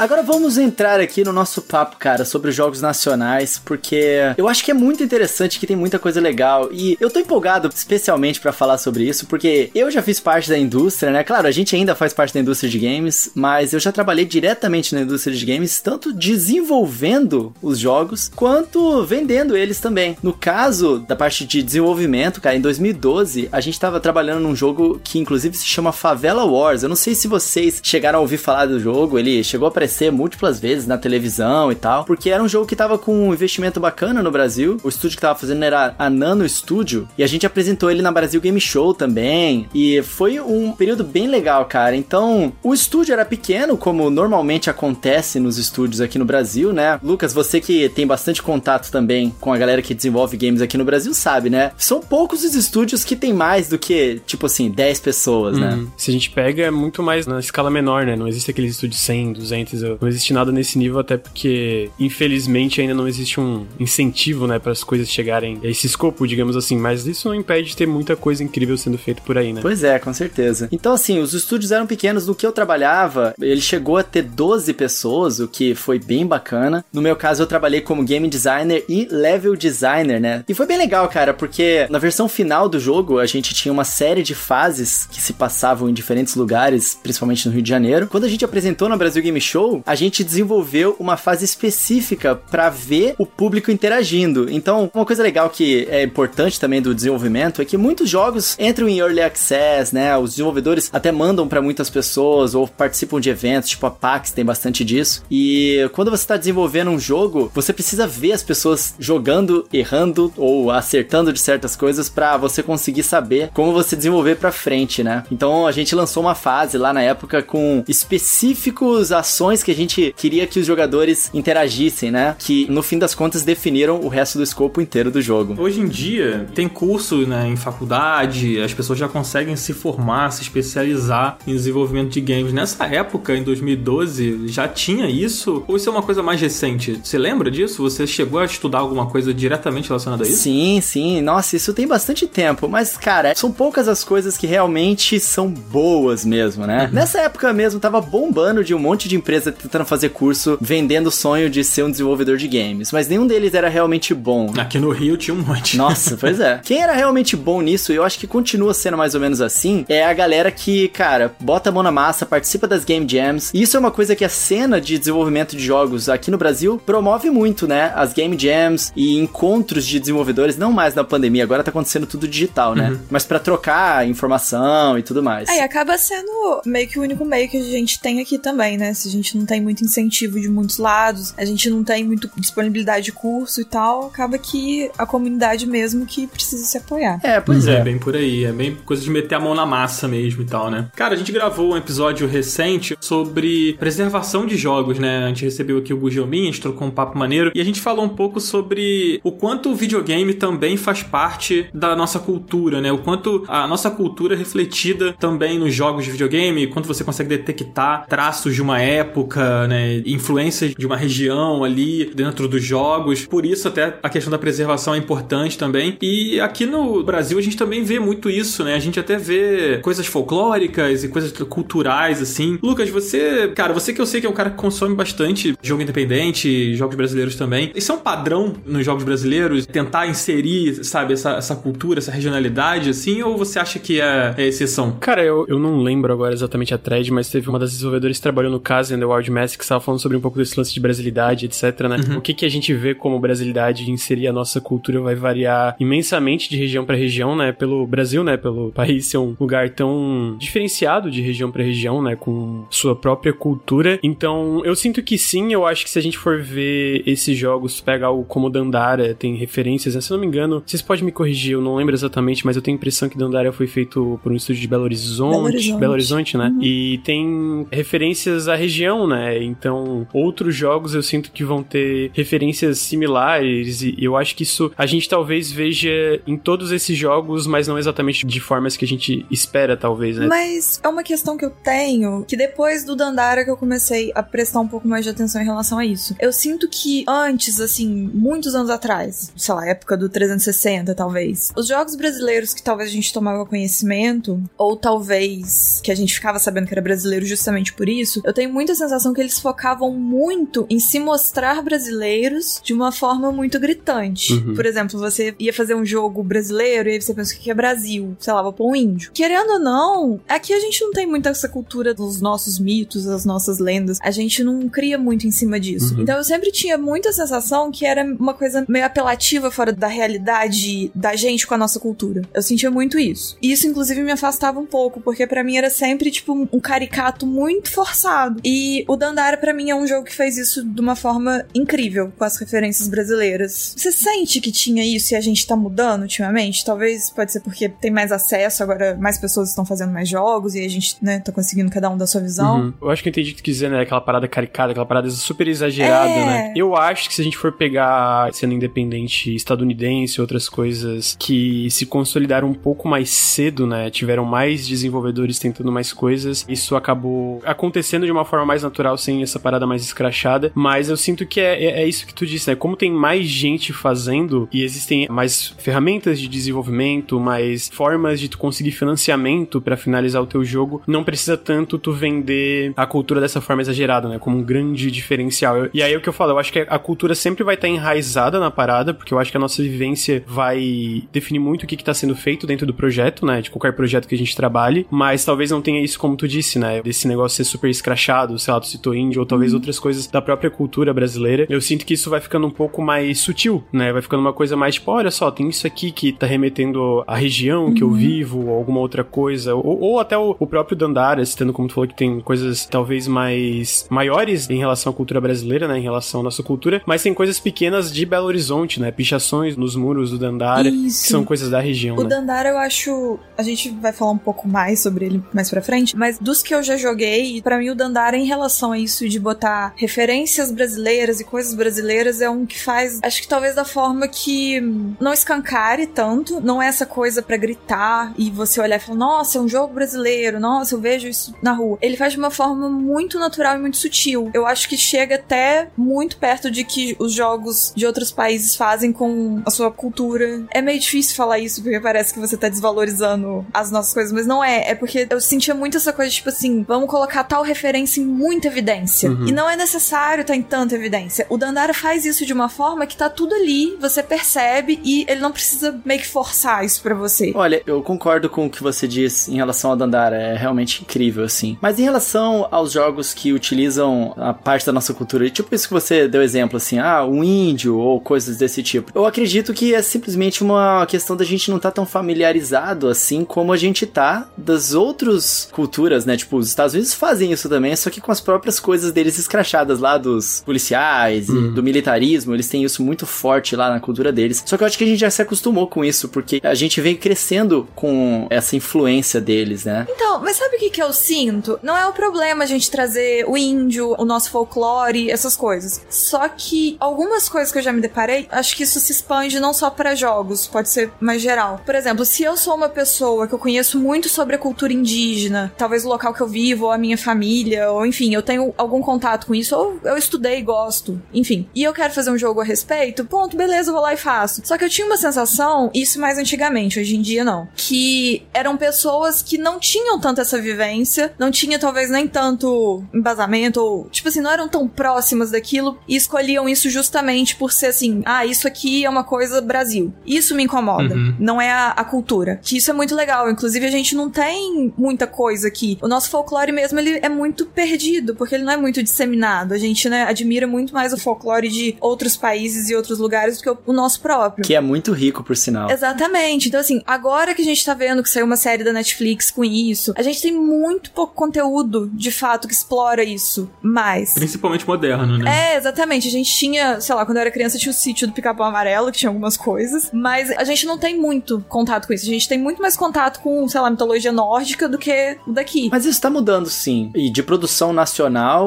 Agora vamos entrar aqui no nosso papo, cara, sobre os jogos nacionais, porque eu acho que é muito interessante, que tem muita coisa legal. E eu tô empolgado especialmente pra falar sobre isso, porque eu já fiz parte da indústria, né? Claro, a gente ainda faz parte da indústria de games, mas eu já trabalhei diretamente na indústria de games, tanto desenvolvendo os jogos quanto vendendo eles também. No caso da parte de desenvolvimento, cara, em 2012 a gente tava trabalhando num jogo que inclusive se chama Favela Wars. Eu não sei se vocês chegaram a ouvir falar do jogo, ele chegou a aparecer aparecer múltiplas vezes na televisão e tal, porque era um jogo que tava com um investimento bacana no Brasil. O estúdio que tava fazendo era a Nano Studio, e a gente apresentou ele na Brasil Game Show também, e foi um período bem legal, cara. Então, o estúdio era pequeno, como normalmente acontece nos estúdios aqui no Brasil, né? Lucas, você que tem bastante contato também com a galera que desenvolve games aqui no Brasil, sabe, né? São poucos os estúdios que tem mais do que, tipo assim, 10 pessoas, né? Uhum. Se a gente pega, é muito mais na escala menor, né? Não existe aqueles estúdios 100, 200, não existe nada nesse nível, até porque, infelizmente, ainda não existe um incentivo, né, para as coisas chegarem a esse escopo, digamos assim. Mas isso não impede de ter muita coisa incrível sendo feita por aí, né? Pois é, com certeza. Então, assim, os estúdios eram pequenos. No que eu trabalhava, ele chegou a ter 12 pessoas, o que foi bem bacana. No meu caso, eu trabalhei como game designer e level designer, né? E foi bem legal, cara, porque na versão final do jogo, a gente tinha uma série de fases que se passavam em diferentes lugares, principalmente no Rio de Janeiro. Quando a gente apresentou na Brasil Game Show, a gente desenvolveu uma fase específica para ver o público interagindo. Então, uma coisa legal que é importante também do desenvolvimento é que muitos jogos entram em early access, né? Os desenvolvedores até mandam para muitas pessoas ou participam de eventos, tipo a PAX tem bastante disso. E quando você está desenvolvendo um jogo, você precisa ver as pessoas jogando, errando ou acertando de certas coisas para você conseguir saber como você desenvolver para frente, né? Então a gente lançou uma fase lá na época com específicos ações que a gente queria que os jogadores interagissem, né? Que no fim das contas definiram o resto do escopo inteiro do jogo. Hoje em dia tem curso né, em faculdade, as pessoas já conseguem se formar, se especializar em desenvolvimento de games. Nessa época, em 2012, já tinha isso? Ou isso é uma coisa mais recente? Você lembra disso? Você chegou a estudar alguma coisa diretamente relacionada a isso? Sim, sim. Nossa, isso tem bastante tempo. Mas, cara, são poucas as coisas que realmente são boas mesmo, né? Uhum. Nessa época mesmo, tava bombando de um monte de empresa tentando fazer curso, vendendo o sonho de ser um desenvolvedor de games. Mas nenhum deles era realmente bom. Aqui no Rio tinha um monte. Nossa, pois é. Quem era realmente bom nisso, e eu acho que continua sendo mais ou menos assim, é a galera que, cara, bota a mão na massa, participa das Game Jams. E isso é uma coisa que a cena de desenvolvimento de jogos aqui no Brasil promove muito, né? As Game Jams e encontros de desenvolvedores, não mais na pandemia, agora tá acontecendo tudo digital, né? Uhum. Mas para trocar informação e tudo mais. É, acaba sendo meio que o único meio que a gente tem aqui também, né? Se a gente não tem muito incentivo de muitos lados, a gente não tem muito disponibilidade de curso e tal, acaba que a comunidade mesmo que precisa se apoiar. É, pois é. É bem por aí, é bem coisa de meter a mão na massa mesmo e tal, né? Cara, a gente gravou um episódio recente sobre preservação de jogos, né? A gente recebeu aqui o Gujomin, a gente trocou um papo maneiro e a gente falou um pouco sobre o quanto o videogame também faz parte da nossa cultura, né? O quanto a nossa cultura é refletida também nos jogos de videogame, quanto você consegue detectar traços de uma época, né? Influências de uma região ali dentro dos jogos. Por isso até a questão da preservação é importante também. E aqui no Brasil a gente também vê muito isso, né? A gente até vê coisas folclóricas e coisas culturais assim. Lucas, você, cara, você que eu sei que é um cara que consome bastante jogo independente, jogos brasileiros também. Isso é um padrão nos jogos brasileiros? Tentar inserir, sabe, essa, essa cultura, essa regionalidade, assim? Ou você acha que é, é exceção? Cara, eu, eu não lembro agora exatamente a thread, mas teve uma das desenvolvedoras que trabalhou no The Wild Mask que estava falando sobre um pouco desse lance de brasilidade, etc, né? Uhum. O que que a gente vê como brasilidade de inserir a nossa cultura vai variar imensamente de região para região, né? Pelo Brasil, né? Pelo país ser um lugar tão diferenciado de região para região, né? Com sua própria cultura. Então, eu sinto que sim, eu acho que se a gente for ver esses jogos, pega algo como Dandara, tem referências, né? se eu não me engano, vocês podem me corrigir, eu não lembro exatamente, mas eu tenho a impressão que Dandara foi feito por um estúdio de Belo Horizonte, Belo Horizonte, Belo Horizonte né? Uhum. E tem referências à região, né? Então, outros jogos eu sinto que vão ter referências similares e eu acho que isso a gente talvez veja em todos esses jogos, mas não exatamente de formas que a gente espera, talvez, né? Mas é uma questão que eu tenho que depois do Dandara que eu comecei a prestar um pouco mais de atenção em relação a isso. Eu sinto que antes, assim, muitos anos atrás, sei lá, época do 360, talvez, os jogos brasileiros que talvez a gente tomava conhecimento, ou talvez que a gente ficava sabendo que era brasileiro justamente por isso, eu tenho muita sensação que eles focavam muito em se mostrar brasileiros de uma forma muito gritante. Uhum. Por exemplo, você ia fazer um jogo brasileiro e aí você pensa o que é Brasil, sei lá, vou pôr um índio. Querendo ou não, aqui a gente não tem muito essa cultura dos nossos mitos, das nossas lendas. A gente não cria muito em cima disso. Uhum. Então eu sempre tinha muita sensação que era uma coisa meio apelativa fora da realidade da gente com a nossa cultura. Eu sentia muito isso. E isso, inclusive, me afastava um pouco, porque para mim era sempre, tipo, um caricato muito forçado. E E o Dandara, para mim, é um jogo que fez isso de uma forma incrível com as referências brasileiras. Você sente que tinha isso e a gente tá mudando ultimamente? Talvez pode ser porque tem mais acesso, agora mais pessoas estão fazendo mais jogos e a gente, né, tá conseguindo cada um da sua visão. Uhum. Eu acho que eu entendi o que tu quis dizer, né? Aquela parada caricada, aquela parada super exagerada, É. né? Eu acho que se a gente for pegar sendo independente estadunidense, outras coisas que se consolidaram um pouco mais cedo, né? Tiveram mais desenvolvedores tentando mais coisas. Isso acabou acontecendo de uma forma mais natural, sem essa parada mais escrachada. Mas eu sinto que é, é, é isso que tu disse, né? Como tem mais gente fazendo e existem mais ferramentas de desenvolvimento, mais formas de tu conseguir financiamento pra finalizar o teu jogo, não precisa tanto tu vender a cultura dessa forma exagerada, né? Como um grande diferencial. E aí é o que eu falo, eu acho que a cultura sempre vai estar enraizada na parada, porque eu acho que a nossa vivência vai definir muito o que, que tá sendo feito dentro do projeto, né? De qualquer projeto que a gente trabalhe, mas talvez não tenha isso como tu disse, né? Desse negócio ser super escrachado, sei lá, tu citou índio, ou talvez outras coisas da própria cultura brasileira. Eu sinto que isso vai ficando um pouco mais sutil, né? Vai ficando uma coisa mais tipo, olha só, tem isso aqui que tá remetendo à região que eu vivo, ou alguma outra coisa, ou, ou até o, o próprio Dandara, citando como tu falou que tem coisas talvez mais maiores em relação à cultura brasileira, né? Em relação à nossa cultura, mas tem coisas pequenas de Belo Horizonte, né? Pichações nos muros do Dandara, Isso. que são coisas da região, O né? Dandara, eu acho. A gente vai falar um pouco mais sobre ele mais pra frente, mas dos que eu já joguei, pra mim o Dandara, em relação a isso de botar referências brasileiras e coisas brasileiras, é um que faz. Acho que talvez da forma que não escancare tanto, não é essa coisa pra gritar e você olhar e falar, nossa, é um jogo brasileiro, nossa, eu vejo isso na rua. Ele faz de uma forma muito natural e muito sutil. Eu acho que chega até muito perto de que os jogos de outros países fazem com a sua cultura. É meio difícil falar isso, porque parece que você tá desvalorizando as nossas coisas, mas não é. É porque eu sentia muito essa coisa, tipo assim, vamos colocar tal referência em muita evidência. E não é necessário estar em tanta evidência. O Dandara faz isso de uma forma que tá tudo ali, você percebe, e ele não precisa meio que forçar isso pra você. Olha, eu concordo com o que você diz em relação ao Dandara, é realmente incrível, assim. Mas em relação aos jogos que utilizam a parte da nossa cultura, tipo isso que você deu exemplo, assim, ah, um índio ou coisas desse tipo. Eu acredito que é simplesmente uma questão da gente não estar tão familiarizado assim como a gente tá das outras culturas, né? Tipo, os Estados Unidos fazem isso também, só que com as próprias coisas deles escrachadas lá dos policiais e do militarismo, eles têm isso muito forte lá na cultura deles. Só que eu acho que a gente já se acostumou com isso, porque a gente vem crescendo com essa influência deles, né? Então, mas sabe o que, que eu sinto? Não é o problema a gente trazer o índio, o nosso folclore, essas coisas. Só que algumas coisas que eu já me deparei, acho que isso se expande não só pra jogos, pode ser mais geral. Por exemplo, se eu sou uma pessoa que eu conheço muito sobre a cultura indígena, talvez o local que eu vivo, ou a minha família, ou enfim, eu tenho algum contato com isso, ou eu estudei e gosto, enfim, e eu quero fazer um jogo a respeito, ponto, beleza, eu vou lá e faço. Só que eu tinha uma sensação, isso mais antigamente, hoje em dia não, que eram pessoas que não tinham tanto essa vivência, não tinha talvez nem tanto embasamento, ou tipo assim, não eram tão próximas daquilo e escolhiam isso justamente por ser assim, ah, isso aqui é uma coisa Brasil. Isso me incomoda, Uhum. não é a, a cultura. Que isso é muito legal, inclusive a gente não tem muita coisa aqui. O nosso folclore mesmo, ele é muito perdido, porque ele não é muito disseminado. A gente, né, admira muito mais o folclore de outros países e outros lugares do que o, nosso próprio. Que é muito rico, por sinal. Exatamente. Então, assim, agora que a gente tá vendo que saiu uma série da Netflix com isso, a gente tem muito pouco conteúdo, de fato, que explora isso. Mas. Principalmente moderno, né? É, exatamente. A gente tinha, sei lá, quando eu era criança tinha o sítio do Pica-Pau Amarelo, que tinha algumas coisas, mas a gente não tem muito contato com isso. A gente tem muito mais contato com, sei lá, mitologia nórdica do que o daqui. Mas isso tá mudando sim. E de produção nacional,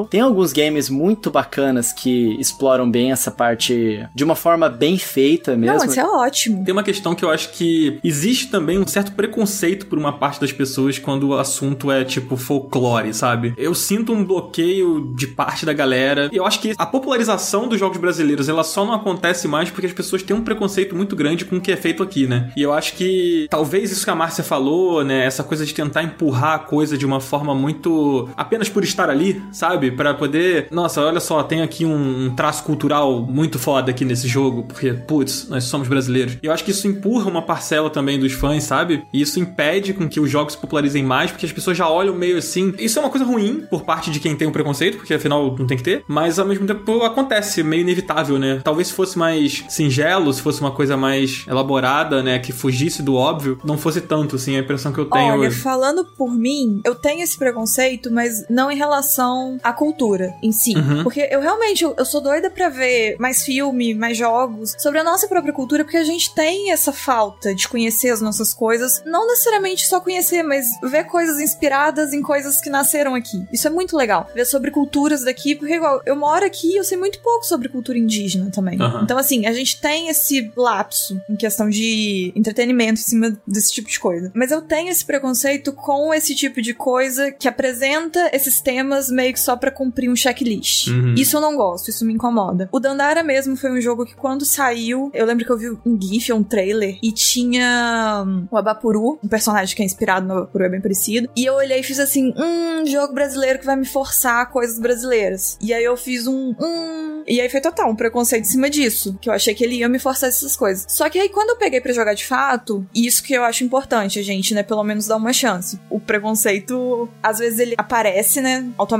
tem alguns games muito bacanas que exploram bem essa parte de uma forma bem feita mesmo. Não, isso é ótimo. Tem uma questão que eu acho que existe também um certo preconceito por uma parte das pessoas quando o assunto é tipo folclore, sabe? Eu sinto um bloqueio de parte da galera. Eu acho que a popularização dos jogos brasileiros ela só não acontece mais porque as pessoas têm um preconceito muito grande com o que é feito aqui, né? E eu acho que talvez isso que a Márcia falou, né? Essa coisa de tentar empurrar a coisa de uma forma muito apenas por estar ali, sabe? Pra poder, nossa, olha só, tem aqui um, um traço cultural muito foda aqui nesse jogo, porque putz, nós somos brasileiros. E eu acho que isso empurra uma parcela também dos fãs, sabe? E isso impede com que os jogos se popularizem mais, porque as pessoas já olham meio assim. Isso é uma coisa ruim por parte de quem tem um preconceito, porque afinal não tem que ter, mas ao mesmo tempo acontece, meio inevitável, né? Talvez se fosse mais singelo, se fosse uma coisa mais elaborada, né, que fugisse do óbvio, não fosse tanto assim, a impressão que eu tenho Olha, hoje. falando por mim, eu tenho esse preconceito, mas não em relação relação à cultura em si. Uhum. Porque eu realmente, eu, eu sou doida pra ver mais filme, mais jogos sobre a nossa própria cultura, porque a gente tem essa falta de conhecer as nossas coisas. Não necessariamente só conhecer, mas ver coisas inspiradas em coisas que nasceram aqui. Isso é muito legal. Ver sobre culturas daqui, porque igual, eu moro aqui e eu sei muito pouco sobre cultura indígena também. Aham. Então, assim, a gente tem esse lapso em questão de entretenimento em cima desse tipo de coisa. Mas eu tenho esse preconceito com esse tipo de coisa que apresenta esses temas meio que só pra cumprir um checklist. Uhum. Isso eu não gosto, isso me incomoda. O Dandara mesmo foi um jogo que quando saiu, eu lembro que eu vi um gif, um trailer, e tinha hum, o Abapuru, um personagem que é inspirado no Abapuru, é bem parecido. E eu olhei e fiz assim, hum, jogo brasileiro que vai me forçar coisas brasileiras. E aí eu fiz um, hum... E aí foi total, um preconceito em cima disso, que eu achei que ele ia me forçar essas coisas. Só que aí quando eu peguei pra jogar de fato, isso que eu acho importante, a gente, né, pelo menos dar uma chance. O preconceito, às vezes ele aparece, né, automaticamente,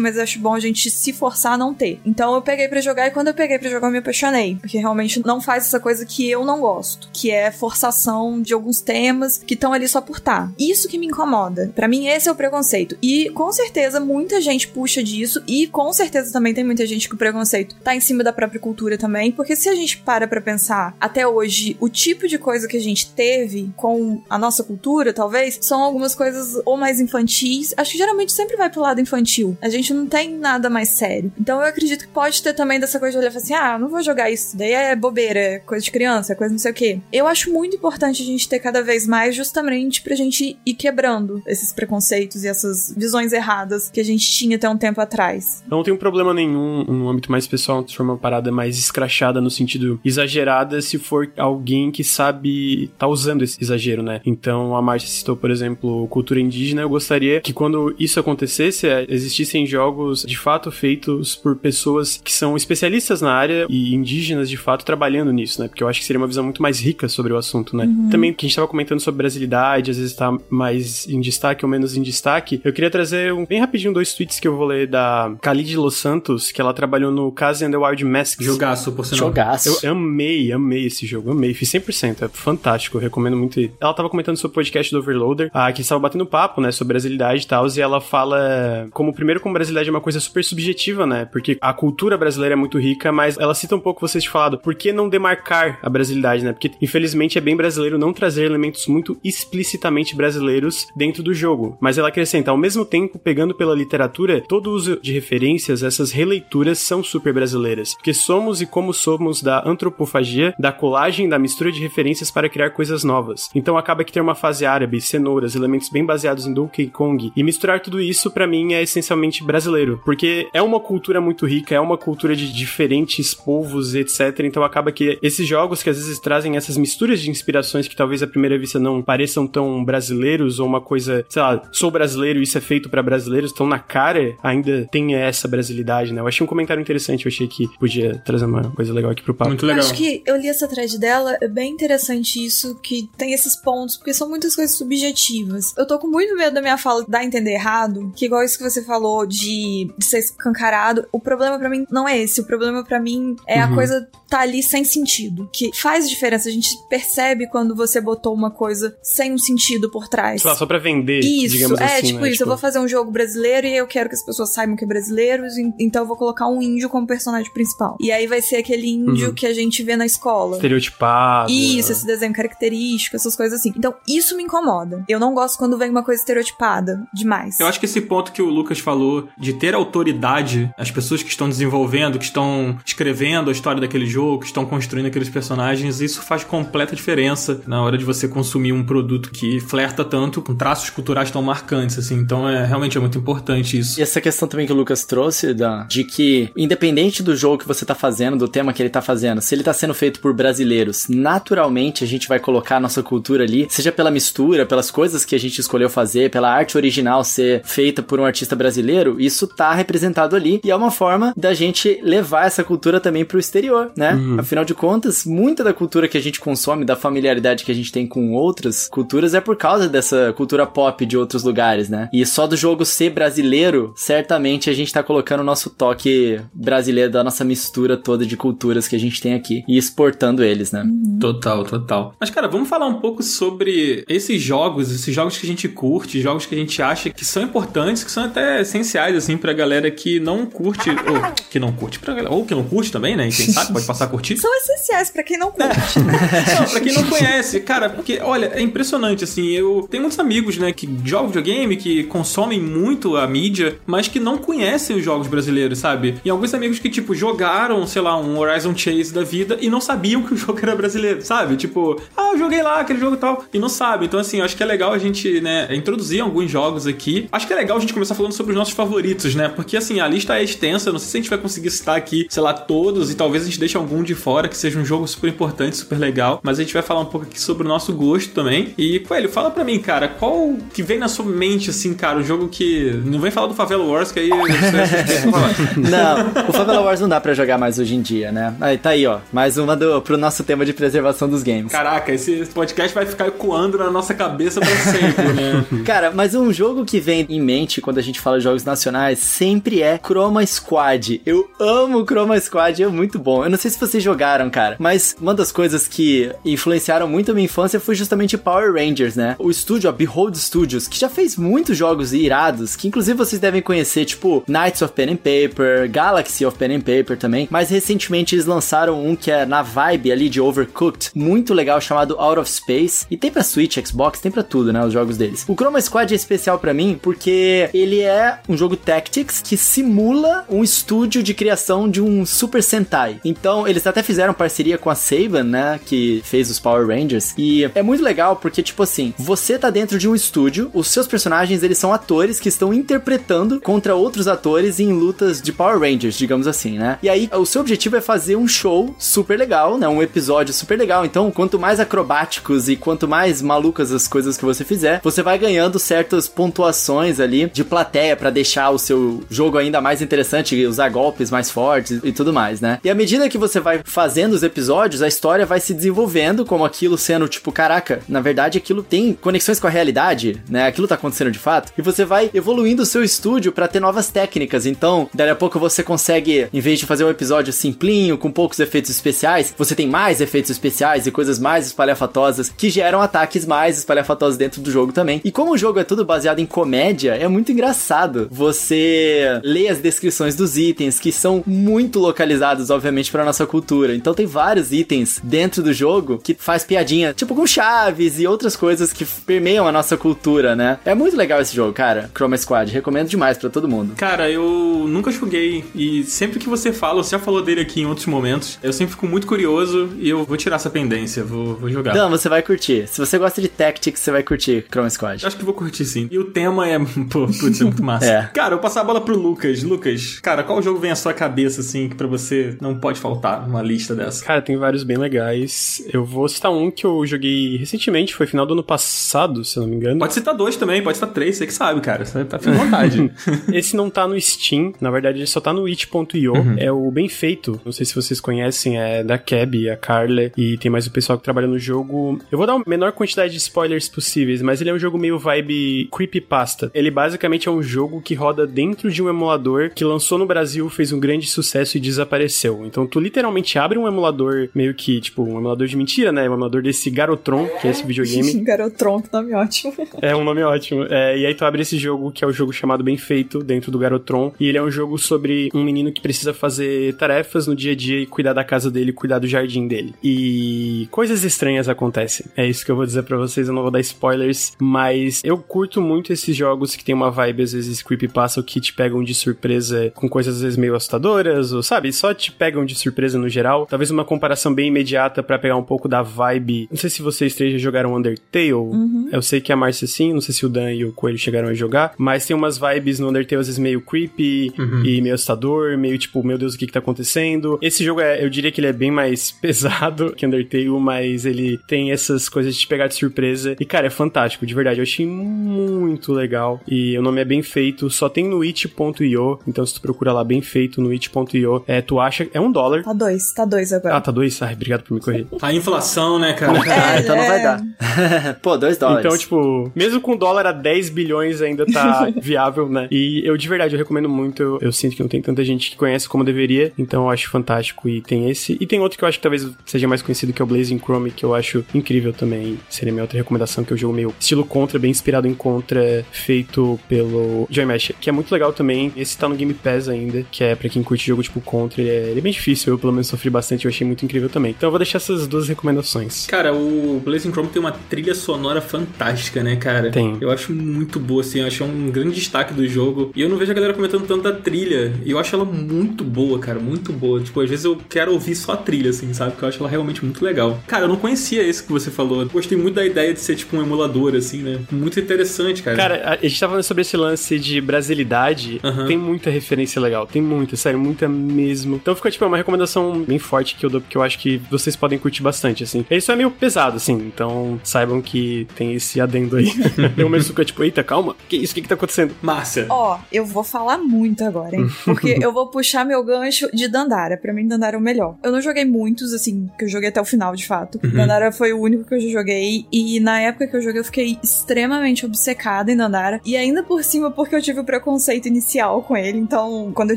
mas eu acho bom a gente se forçar a não ter. Então eu peguei pra jogar e quando eu peguei pra jogar eu me apaixonei, porque realmente não faz essa coisa que eu não gosto, que é forçação de alguns temas que estão ali só por tá. Isso que me incomoda. Pra mim esse é o preconceito. E com certeza muita gente puxa disso e com certeza também tem muita gente que o preconceito tá em cima da própria cultura também, porque se a gente para pra pensar até hoje o tipo de coisa que a gente teve com a nossa cultura, talvez, são algumas coisas ou mais infantis. Acho que geralmente sempre vai pro lado infantil. A gente não tem nada mais sério. Então eu acredito que pode ter também dessa coisa de olhar e falar assim: ah, não vou jogar isso, daí é bobeira, é coisa de criança, é coisa não sei o quê. Eu acho muito importante a gente ter cada vez mais, justamente pra gente ir quebrando esses preconceitos e essas visões erradas que a gente tinha até um tempo atrás. Não tenho problema nenhum no âmbito mais pessoal se for uma parada mais escrachada no sentido exagerada se for alguém que sabe tá usando esse exagero, né? Então a Márcia citou, por exemplo, cultura indígena. Eu gostaria que quando isso acontecesse, eh, existissem jogos de fato feitos por pessoas que são especialistas na área e indígenas de fato trabalhando nisso, né? Porque eu acho que seria uma visão muito mais rica sobre o assunto, né? Também que a gente tava comentando sobre brasilidade, às vezes tá mais em destaque ou menos em destaque. Eu queria trazer um, bem rapidinho dois tweets que eu vou ler da Khalid Los Santos, que ela trabalhou no Casa and the Wild Masks. Jogaço, por sinal. Jogaço. Eu amei, amei esse jogo, amei, fiz 100%, é fantástico, eu recomendo muito. Ela tava comentando sobre o podcast do Overloader, ah, que estava batendo papo, né, sobre brasilidade e tal, e ela fala, como primeiro como brasilidade é uma coisa super subjetiva, né, porque a cultura brasileira é muito rica, mas ela cita um pouco vocês falado, por que não demarcar a brasilidade, né, porque infelizmente é bem brasileiro não trazer elementos muito explicitamente brasileiros dentro do jogo, mas ela acrescenta, ao mesmo tempo, pegando pela literatura, todo uso de referências, essas releituras são super brasileiras, porque somos e como somos da antropofagia, da colagem, da mistura de referências para criar coisas novas. Então acaba que ter uma fase árabe, cenouras, elementos bem baseados em Donkey Kong, e misturar tudo isso para mim é essencialmente brasileiro, porque é uma cultura muito rica, é uma cultura de diferentes povos, etc. Então acaba que esses jogos que às vezes trazem essas misturas de inspirações que talvez à primeira vista não pareçam tão brasileiros ou uma coisa, sei lá, sou brasileiro e isso é feito para brasileiros, estão na cara, ainda tem essa brasilidade, né? Eu achei um comentário interessante, eu achei que podia trazer uma coisa legal aqui pro papo. Muito legal. Acho que eu li essa thread dela, é bem interessante isso, que tem esses pontos, porque são muitas coisas subjetivas. Eu tô com muito medo da minha fala dar a entender errado, que igual isso que você falou de, de ser escancarado, o problema pra mim não é esse, o problema pra mim é a Uhum. coisa tá ali sem sentido, que faz diferença, a gente percebe quando você botou uma coisa sem um sentido por trás. Sei lá, só pra vender, Isso, digamos é, assim, tipo né? isso. Eu vou fazer um jogo brasileiro e eu quero que as pessoas saibam que é brasileiro, en- então eu vou colocar um índio como personagem principal. E aí vai ser aquele índio Uhum. que a gente vê na escola. estereotipado. Isso, esse desenho característico, essas coisas assim. Então, isso me incomoda. Eu não gosto quando vem uma coisa estereotipada demais. Eu acho que esse ponto que o Lucas falou de ter autoridade, as pessoas que estão desenvolvendo, que estão escrevendo a história daquele jogo, que estão construindo aqueles personagens, isso faz completa diferença na hora de você consumir um produto que flerta tanto com traços culturais tão marcantes, assim. Então, é realmente é muito importante isso. E essa questão também que o Lucas trouxe, da, de que, independente do jogo que você tá fazendo, do tema que ele tá fazendo, se ele tá sendo feito por brasileiros, naturalmente a gente vai colocar a nossa cultura ali, seja pela mistura, pelas coisas que a gente escolheu fazer, pela arte original ser feita por um artista brasileiro, isso tá representado ali e é uma forma da gente levar essa cultura também pro exterior, né? Uhum. Afinal de contas, muita da cultura que a gente consome, da familiaridade que a gente tem com outras culturas, é por causa dessa cultura pop de outros lugares, né? E só do jogo ser brasileiro, certamente a gente tá colocando o nosso toque brasileiro da nossa mistura toda de culturas que a gente tem aqui e exportando eles, né? Uhum. Total, total. Mas, cara, vamos falar um pouco sobre esses jogos, esses jogos que a gente curte, jogos que a gente acha que são importantes, que são até essenciais, assim, pra galera que não curte, ou que não curte, pra galera, ou que não curte também, né? E quem sabe pode passar a curtir. São essenciais pra quem não curte. É. não, pra quem não conhece, cara, porque, olha, é impressionante, assim, eu tenho muitos amigos, né, que jogam videogame, que consomem muito a mídia, mas que não conhecem os jogos brasileiros, sabe? E alguns amigos que, tipo, jogaram, sei lá, um Horizon Chase da vida e não sabiam que o jogo era brasileiro, sabe? Tipo, ah, eu joguei lá aquele jogo e tal, e não sabe. Então, assim, eu acho que é legal a gente, né, introduzir alguns jogos aqui. Acho que é legal a gente começar falando sobre os nossos favoritos, né? Porque, assim, a lista é extensa, não sei se a gente vai conseguir citar aqui, sei lá, todos, e talvez a gente deixe algum de fora, que seja um jogo super importante, super legal, mas a gente vai falar um pouco aqui sobre o nosso gosto também. E, Coelho, fala pra mim, cara, qual que vem na sua mente, assim, cara, o um jogo que... Não vem falar do Favela Wars, que aí... não, o Favela Wars não dá pra jogar mais hoje em dia, né? Aí, tá aí, ó, mais uma do, pro nosso tema de preservação dos games. Caraca, esse podcast vai ficar ecoando na nossa cabeça pra sempre, né? Cara, mas um jogo que vem em mente quando a gente fala de jogos nacionais sempre é Chroma Squad. Eu amo Chroma Squad, é muito bom. Eu não sei se vocês jogaram, cara, mas uma das coisas que influenciaram muito a minha infância foi justamente Power Rangers, né? O estúdio, a Behold Studios, que já fez muitos jogos irados, que inclusive vocês devem conhecer, tipo Knights of Pen and Paper, Galaxy of Pen and Paper também. Mas recentemente eles lançaram um que é na vibe ali de Overcooked, muito legal, chamado Out of Space. E tem pra Switch, Xbox, tem pra tudo, né? Os jogos deles. O Chroma Squad é especial para mim porque ele é um jogo Tactics que simula um estúdio de criação de um Super Sentai. Então, eles até fizeram parceria com a Saban, né? Que fez os Power Rangers. E é muito legal porque, tipo assim, você tá dentro de um estúdio, os seus personagens, eles são atores que estão interpretando contra outros atores em lutas de Power Rangers, digamos assim, né? E aí, o seu objetivo é fazer um show super legal, né? Um episódio super legal. Então, quanto mais acrobáticos e quanto mais malucas as coisas que você fizer, você vai ganhando certas pontuações ali de plateia para deixar o seu jogo ainda mais interessante, usar golpes mais fortes e tudo mais, né? E à medida que você vai fazendo os episódios, a história vai se desenvolvendo como aquilo sendo tipo, caraca, na verdade aquilo tem conexões com a realidade, né? Aquilo tá acontecendo de fato. E você vai evoluindo o seu estúdio para ter novas técnicas. Então, daí a pouco você consegue, em vez de fazer um episódio simplinho, com poucos efeitos especiais, você tem mais efeitos especiais e coisas mais espalhafatosas que geram ataques mais espalhafatosos dentro do jogo também. E como o jogo é tudo baseado em comédia, é muito engraçado. Você lê as descrições dos itens que são muito localizados, obviamente, para nossa cultura. Então tem vários itens dentro do jogo que faz piadinha, tipo com chaves e outras coisas que permeiam a nossa cultura, né? É muito legal esse jogo, cara. Chroma Squad, recomendo demais para todo mundo. Cara, eu nunca joguei e sempre que você fala, você já falou dele aqui em outros momentos, eu sempre fico muito curioso e eu vou tirar essa pendência, vou, vou jogar. Não, você vai curtir. Se você gosta de Tactics, você vai curtir Chrome Squad. Acho que vou curtir sim. E o tema é, pô, putz, é muito massa. é. Cara, eu vou passar a bola pro Lucas. Lucas, cara, qual jogo vem à sua cabeça, assim, que pra você não pode faltar numa lista dessa? Cara, tem vários bem legais. Eu vou citar um que eu joguei recentemente, foi final do ano passado, se eu não me engano. Pode citar dois também, pode citar três, você que sabe, cara. Você tá ficando vontade. Esse não tá no Steam, na verdade ele só tá no itch.io. Uhum. É o Bem Feito. Não sei se vocês conhecem, é da Keb, a Carla, e tem mais o pessoal que trabalha no jogo. Eu vou dar a menor quantidade de spoilers possíveis, mas ele é um jogo meio vibe creepypasta. Ele basicamente é um jogo que roda dentro de um emulador que lançou no Brasil, fez um grande sucesso e desapareceu. Então tu literalmente abre um emulador meio que, tipo, um emulador de mentira, né? Um emulador desse Garotron, que é esse videogame. Garotron, que nome ótimo. É um nome ótimo. É, e aí tu abre esse jogo, que é o jogo chamado Bem Feito, dentro do Garotron. E ele é um jogo sobre um menino que precisa fazer tarefas no dia a dia e cuidar da casa dele, cuidar do jardim dele. E coisas estranhas acontecem. É isso que eu vou dizer para vocês, eu não vou dar spoilers, mas eu curto muito esses jogos que tem uma vibe, às vezes, creepypasta, ou que te pegam de surpresa com coisas, às vezes, meio assustadoras, ou sabe, só te pegam de surpresa no geral. Talvez uma comparação bem imediata para pegar um pouco da vibe. Não sei se vocês três já jogaram Undertale. Uhum. Eu sei que a Marcia sim, não sei se o Dan e o Coelho chegaram a jogar, mas tem umas vibes no Undertale, às vezes, meio creepy uhum. e meio assustador, meio tipo, meu Deus, o que que tá acontecendo? Esse jogo é, eu diria que ele é bem mais pesado que Undertale, mas ele tem essas coisas de te pegar de surpresa. E, cara, é fantástico, de verdade. Eu achei muito legal. E o nome é bem feito, só tem no it.io. Então, se tu procura lá bem feito no it.io, é, tu acha. É um dólar. Tá dois, tá dois agora. Ah, tá dois? Ai, obrigado por me correr. A inflação, né, cara? Ah, então não vai é. dar. Pô, dois dólares. Então, tipo, mesmo com dólar a 10 bilhões ainda tá viável, né? E eu, de verdade, eu recomendo muito. Eu, eu sinto que não tem tanta gente que conhece como deveria, então eu acho fantástico. E tem esse. E tem outro que eu acho que talvez seja mais conhecido, que é o Blazing Chrome, que eu acho incrível também. Seria minha outra recomendação, que é o jogo meio estilo Contra, bem inspirado em Contra, feito pelo Joy Mesh, que é muito legal também. Esse tá no Game Pass ainda, que é pra quem curte jogo tipo Contra, ele é, ele é bem difícil. Eu, pelo menos, sofri bastante, eu achei muito incrível também. Então eu vou deixar essas duas recomendações. Cara, o Blazing Chrome tem uma trilha sonora fantástica, né, cara? Tem. Eu acho muito boa, assim, eu acho um grande destaque do jogo. E eu não vejo a galera comentando tanto da trilha. E eu acho ela muito boa, cara, muito boa. Tipo, às vezes eu quero ouvir só a trilha, assim, sabe? Porque eu acho ela realmente muito legal. Cara, eu não conhecia esse que você falou. Gostei muito da ideia de ser, tipo, um emulador, assim, né? Muito interessante, cara. Cara, a, gente tava falando sobre esse lance de brasilidade. Aham. Tem muita referência legal. Tem muita, sério, muita mesmo. Então fica, tipo, uma recomendação bem forte que eu dou, porque eu acho que vocês podem curtir bastante, assim. Isso é meio pesado, assim. Então saibam que tem esse adendo aí. eu mesmo fico, tipo, eita, calma. Que isso? O que que tá acontecendo? Márcia. Ó, eu vou falar muito agora, hein? Porque eu vou puxar meu gancho de Dandara. Pra mim, Dandara é o melhor. Eu não joguei muitos, assim, que eu joguei até o final, de fato. Dandara foi o único que eu já joguei. E na época que eu joguei, eu fiquei extremamente obcecada em Dandara. E ainda por cima, porque eu tive o preconceito inicial com ele. Então, quando eu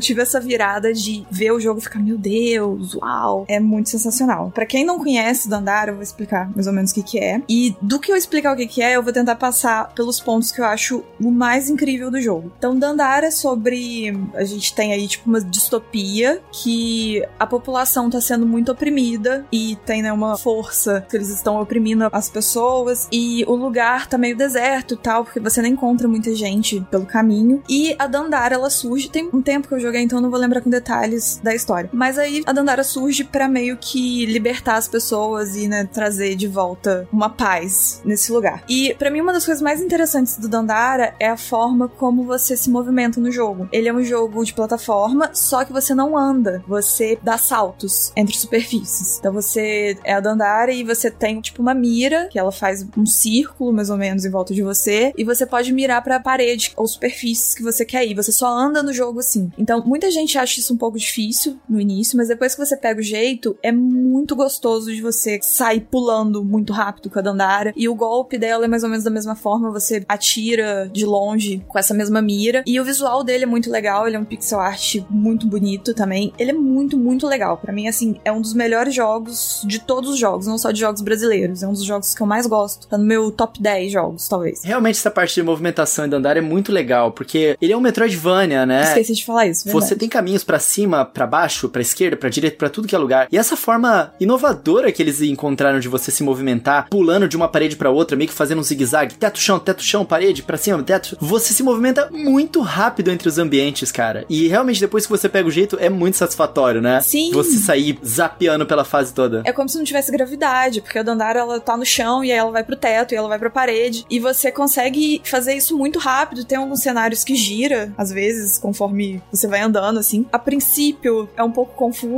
tive essa virada de ver o jogo e ficar, meu Deus, uau, é muito sensacional. Pra quem não conhece Dandara, eu vou explicar mais ou menos o que que é. E do que eu explicar o que que é, eu vou tentar passar pelos pontos que eu acho o mais incrível do jogo. Então, Dandara é sobre. A gente tem aí, tipo, uma distopia que a população tá sendo muito oprimida e tem, né, uma força que eles estão oprimindo as pessoas. E o lugar tá meio deserto e tal, porque você não encontra muita gente pelo caminho. E a Dandara, ela surge. Tem um tempo que eu joguei, então não vou lembrar com detalhes da história. Mas aí a Dandara surge pra meio que libertar as pessoas e, né, trazer de volta uma paz nesse lugar. E pra mim, uma das coisas mais interessantes do Dandara é a forma como você se movimenta no jogo. Ele é um jogo de plataforma, só que você não anda, você dá saltos entre superfícies. Então você é a Dandara e você tem tipo uma mira, que ela faz um círculo mais ou menos em volta de você, e você pode mirar pra parede ou superfícies que você quer ir. Você só anda no jogo assim. Então muita gente acha isso um pouco difícil no início, mas depois que você pega o jeito, é muito gostoso de você sair pulando muito rápido com a Dandara. E o golpe dela é mais ou menos da mesma forma, você atira de longe com essa mesma mira. E o visual dele é muito legal, ele é um pixel art muito bonito também. Ele é muito, muito legal. Pra mim, assim, é um dos melhores jogos de todos os jogos, não só de jogos brasileiros. É um dos jogos que eu mais gosto. Tá no meu top 10 jogos, talvez. Realmente essa parte de movimentação em Dandara é muito legal, porque ele é um Metroidvania, né? Esqueci de falar isso, verdade. Você tem caminhos pra cima, pra baixo, pra esquerda, pra direita, pra tudo que é lugar. E essa forma inovadora que eles encontraram de você se movimentar, pulando de uma parede pra outra, meio que fazendo um zigue-zague, teto chão, teto chão, parede, pra cima, teto. Você se movimenta muito rápido entre os ambientes, cara. E realmente depois que você pega o jeito é muito satisfatório, né? Sim. Você sair zapeando pela fase toda. É como se não tivesse gravidade, porque a Dandara ela tá no chão e aí ela vai pro teto e ela vai pra parede. E você consegue fazer isso muito rápido. Tem alguns cenários que gira, às vezes, conforme você vai andando, assim. A princípio é um pouco confuso,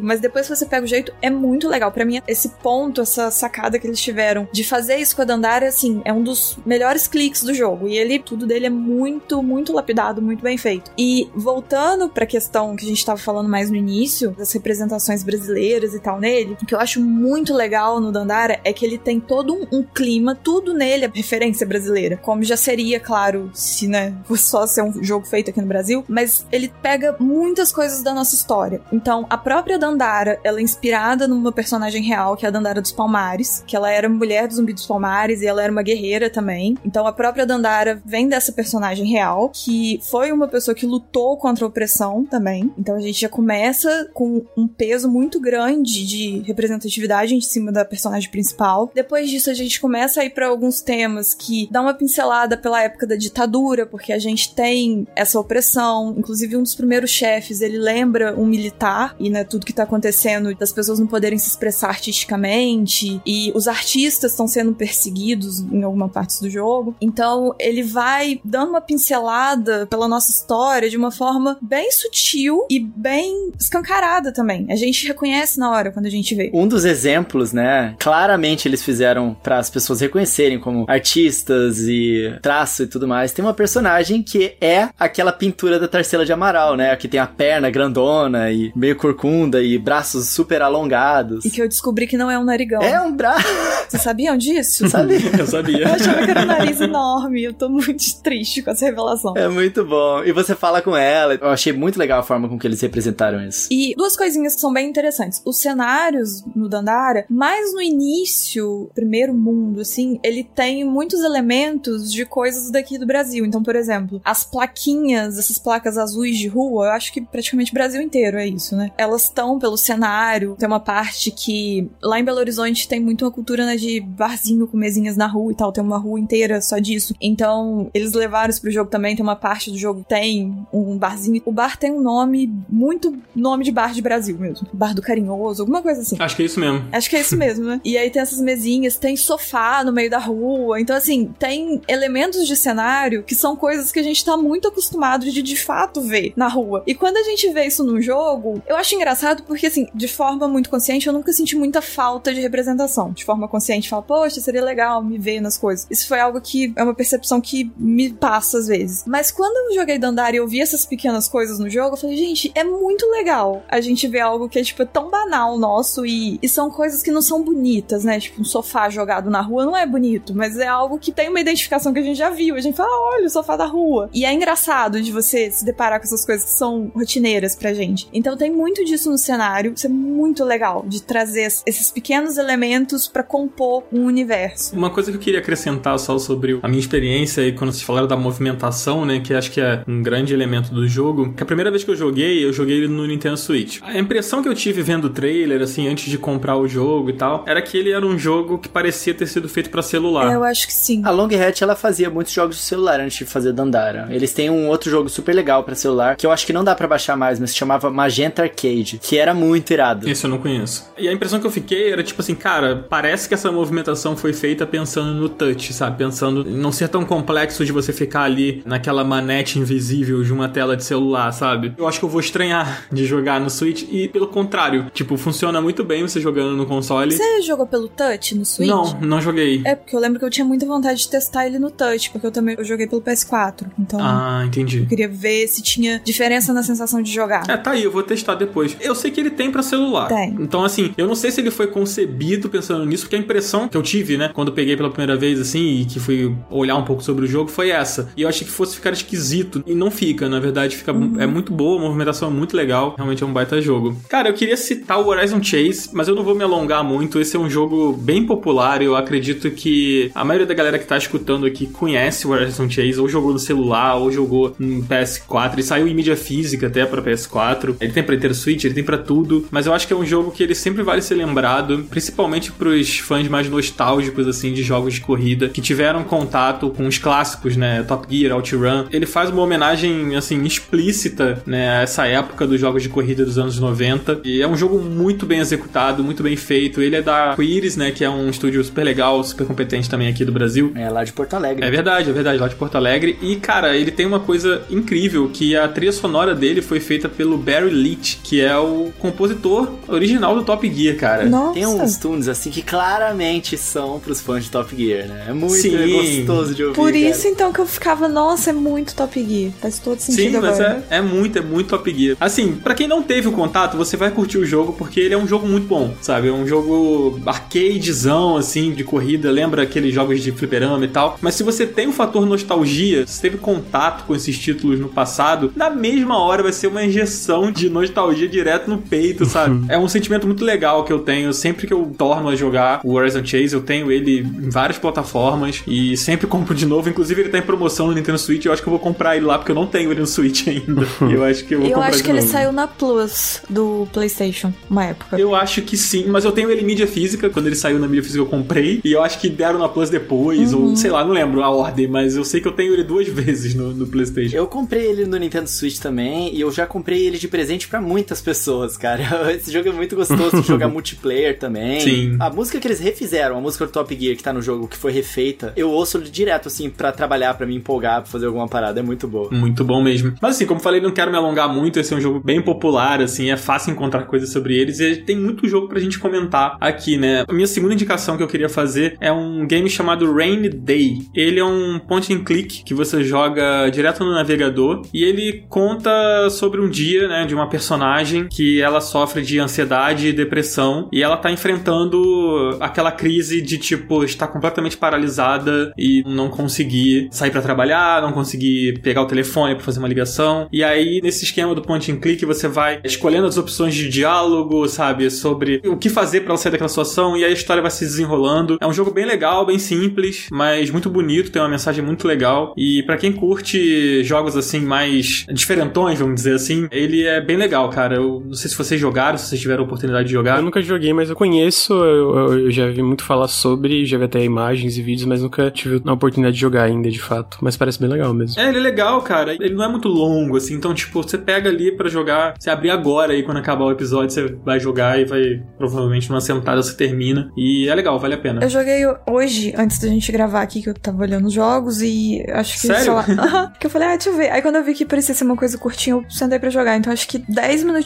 mas depois que você pega o jeito, é muito legal. Pra mim, esse ponto, essa sacada que eles tiveram de fazer isso com a Dandara, assim, é um dos melhores cliques do jogo. E ele, tudo dele é muito, muito lapidado, muito bem feito. E voltando pra questão que a gente tava falando mais no início, das representações brasileiras e tal nele, o que eu acho muito legal no Dandara é que ele tem todo um, um clima, tudo nele é referência brasileira. Como já seria, claro, se, né, fosse só ser um jogo feito aqui no Brasil, mas ele pega muitas coisas da nossa história. Então, a própria Dandara, ela é inspirada numa personagem real, que é a Dandara dos Palmares, que ela era mulher do Zumbi dos Palmares e ela era uma guerreira também. Então, a própria Dandara vem dessa personagem real, que foi uma pessoa que lutou contra a opressão também. Então, a gente já começa com um peso muito grande de representatividade em cima da personagem principal. Depois disso, a gente começa a ir para alguns temas que dá uma pincelada pela época da ditadura, porque a gente tem essa opressão. Inclusive, um dos primeiros chefes, ele lembra um militar e, né, tudo que tá acontecendo das pessoas não poderem se expressar artisticamente e os artistas estão sendo perseguidos em alguma parte do jogo. Então, ele vai dando uma pincelada pela nossa história de uma forma bem sutil e bem escancarada também. A gente reconhece na hora quando a gente vê. Um dos exemplos, né? Claramente eles fizeram para as pessoas reconhecerem como artistas e traço e tudo mais. Tem uma personagem que é aquela pintura da Tarsila de Amaral, né? Que tem a perna grandona e meio corcunda bunda e braços super alongados. E que eu descobri que não é um narigão. É um braço. Vocês sabiam disso? Sabe? Eu sabia. Eu achava que era um nariz enorme. Eu tô muito triste com essa revelação. É muito bom. E você fala com ela. Eu achei muito legal a forma com que eles representaram isso. E duas coisinhas que são bem interessantes. Os cenários no Dandara, mais no início, primeiro mundo, assim, ele tem muitos elementos de coisas daqui do Brasil. Então, por exemplo, as plaquinhas, essas placas azuis de rua, eu acho que praticamente o Brasil inteiro é isso, né? Elas estão pelo cenário. Tem uma parte que lá em Belo Horizonte tem muito uma cultura né, de barzinho com mesinhas na rua e tal. Tem uma rua inteira só disso. Então, eles levaram isso pro jogo também. Tem uma parte do jogo tem um barzinho. O bar tem um nome, muito nome de bar de Brasil mesmo. Bar do Carinhoso, alguma coisa assim. Acho que é isso mesmo. Acho que é isso mesmo, né? E aí tem essas mesinhas, tem sofá no meio da rua. Então, assim, tem elementos de cenário que são coisas que a gente tá muito acostumado de de fato ver na rua. E quando a gente vê isso num jogo, eu acho engraçado porque, assim, de forma muito consciente, eu nunca senti muita falta de representação. De forma consciente, falo, poxa, seria legal me ver nas coisas. Isso foi algo que é uma percepção que me passa às vezes. Mas quando eu joguei Dandara e eu vi essas pequenas coisas no jogo, eu falei, gente, é muito legal a gente ver algo que é, tipo, tão banal nosso e, e são coisas que não são bonitas, né? Tipo, um sofá jogado na rua não é bonito, mas é algo que tem uma identificação que a gente já viu. A gente fala, ah, olha, o sofá da rua. E é engraçado de você se deparar com essas coisas que são rotineiras pra gente. Então tem muito disso no cenário. Isso é muito legal de trazer esses pequenos elementos para compor um universo. Uma coisa que eu queria acrescentar só sobre a minha experiência e quando vocês falaram da movimentação, né, que acho que é um grande elemento do jogo, que a primeira vez que eu joguei, eu joguei ele no Nintendo Switch. A impressão que eu tive vendo o trailer, assim, antes de comprar o jogo e tal, era que ele era um jogo que parecia ter sido feito para celular. É, eu acho que sim. A Long Hat, ela fazia muitos jogos de celular antes de fazer Dandara. Eles têm um outro jogo super legal para celular, que eu acho que não dá para baixar mais, mas se chamava Magenta Arcade, que era muito irado. Esse eu não conheço. E a impressão que eu fiquei era tipo assim, cara, parece que essa movimentação foi feita pensando no touch, sabe? Pensando em não ser tão complexo de você ficar ali naquela manete invisível de uma tela de celular, sabe? Eu acho que eu vou estranhar de jogar no Switch e pelo contrário, tipo, funciona muito bem você jogando no console. Você jogou pelo touch no Switch? Não, não joguei. É porque eu lembro que eu tinha muita vontade de testar ele no touch, porque eu também eu joguei pelo PS4. Então, Ah, entendi. eu queria ver se tinha diferença na sensação de jogar. É, tá aí, eu vou testar depois. Eu sei que ele tem pra celular. Tem. Então, assim, eu não sei se ele foi concebido pensando nisso, porque a impressão que eu tive, né, quando eu peguei pela primeira vez, assim, e que fui olhar um pouco sobre o jogo, foi essa. E eu achei que fosse ficar esquisito. E não fica, na verdade, fica é muito boa, a movimentação é muito legal. Realmente é um baita jogo. Cara, eu queria citar o Horizon Chase, mas eu não vou me alongar muito. Esse é um jogo bem popular. Eu acredito que a maioria da galera que tá escutando aqui conhece o Horizon Chase, ou jogou no celular, ou jogou no PS4. Ele saiu em mídia física até pra PS4. Ele tem pra Nintendo Switch, ele tem pra tudo. Mas eu acho que é um jogo que ele sempre vale ser lembrado, principalmente pros fãs mais nostálgicos, assim, de jogos de corrida, que tiveram contato com os clássicos, né? Top Gear, OutRun. Ele faz uma homenagem, assim, explícita, né? A essa época dos jogos de corrida dos anos 90. E é um jogo muito bem executado, muito bem feito. Ele é da Quiris, né? Que é um estúdio super legal, super competente também aqui do Brasil. É lá de Porto Alegre. É verdade, é verdade, lá de Porto Alegre. E, cara, ele tem uma coisa incrível, que a trilha sonora dele foi feita pelo Barry Leach, que é o compositor original do Top Gear, cara. Nossa. Tem uns tunes assim que claramente são pros fãs de Top Gear, né? É muito Sim. gostoso de ouvir. Por cara. isso, então, que eu ficava, nossa, é muito Top Gear. Faz todo sentido Sim, mas agora. é, é muito, é muito Top Gear. Assim, pra quem não teve o contato, você vai curtir o jogo porque ele é um jogo muito bom, sabe? É um jogo arcadezão, assim, de corrida. Lembra aqueles jogos de fliperama e tal. Mas se você tem o fator nostalgia, se teve contato com esses títulos no passado, na mesma hora vai ser uma injeção de nostalgia direto no peito, sabe? é um sentimento muito legal que eu tenho sempre que eu torno a jogar o Horizon Chase. Eu tenho ele em várias plataformas e sempre compro de novo. Inclusive, ele tá em promoção no Nintendo Switch. Eu acho que eu vou comprar ele lá porque eu não tenho ele no Switch ainda. Eu acho que eu vou Eu comprar acho de que ele novo. saiu na Plus do PlayStation, uma época. Eu acho que sim, mas eu tenho ele em mídia física. Quando ele saiu na mídia física, eu comprei. E eu acho que deram na Plus depois, Uhum. ou sei lá, não lembro a ordem, mas eu sei que eu tenho ele duas vezes no, no PlayStation. Eu comprei ele no Nintendo Switch também e eu já comprei ele de presente pra muitas pessoas, cara. Esse jogo é muito gostoso de jogar multiplayer também. Sim. A música que eles refizeram, a música do Top Gear que tá no jogo, que foi refeita, eu ouço direto assim pra trabalhar, pra me empolgar, pra fazer alguma parada, é muito boa. Muito bom mesmo. Mas assim, como falei, não quero me alongar muito. Esse é um jogo bem popular, assim, é fácil encontrar coisas sobre eles e tem muito jogo pra gente comentar aqui, né? A minha segunda indicação que eu queria fazer é um game chamado Rain Day. Ele é um point and click que você joga direto no navegador e ele conta sobre um dia, né, de uma personagem personagem que ela sofre de ansiedade e depressão e ela tá enfrentando aquela crise de tipo estar completamente paralisada e não conseguir sair para trabalhar, não conseguir pegar o telefone para fazer uma ligação. E aí nesse esquema do point and click você vai escolhendo as opções de diálogo, sabe, sobre o que fazer para ela sair daquela situação e aí a história vai se desenrolando. É um jogo bem legal, bem simples, mas muito bonito, tem uma mensagem muito legal e para quem curte jogos assim mais diferentões, vamos dizer assim, ele é bem legal, cara. Eu não sei se vocês jogaram, se vocês tiveram a oportunidade de jogar. Eu nunca joguei, mas eu conheço, eu, eu já vi muito falar sobre, já vi até imagens e vídeos, mas nunca tive a oportunidade de jogar ainda, de fato. Mas parece bem legal mesmo. É, ele é legal, cara. Ele não é muito longo, assim, então, tipo, você pega ali para jogar, você abrir agora e quando acabar o episódio, você vai jogar e vai, provavelmente, numa sentada você termina. E é legal, vale a pena. Eu joguei hoje, antes da gente gravar aqui, que eu tava olhando os jogos e acho que, Sério? sei lá, que eu falei, ah, deixa eu ver. Aí quando eu vi que parecia ser uma coisa curtinha, eu sentei pra jogar. Então acho que 10 minutinhos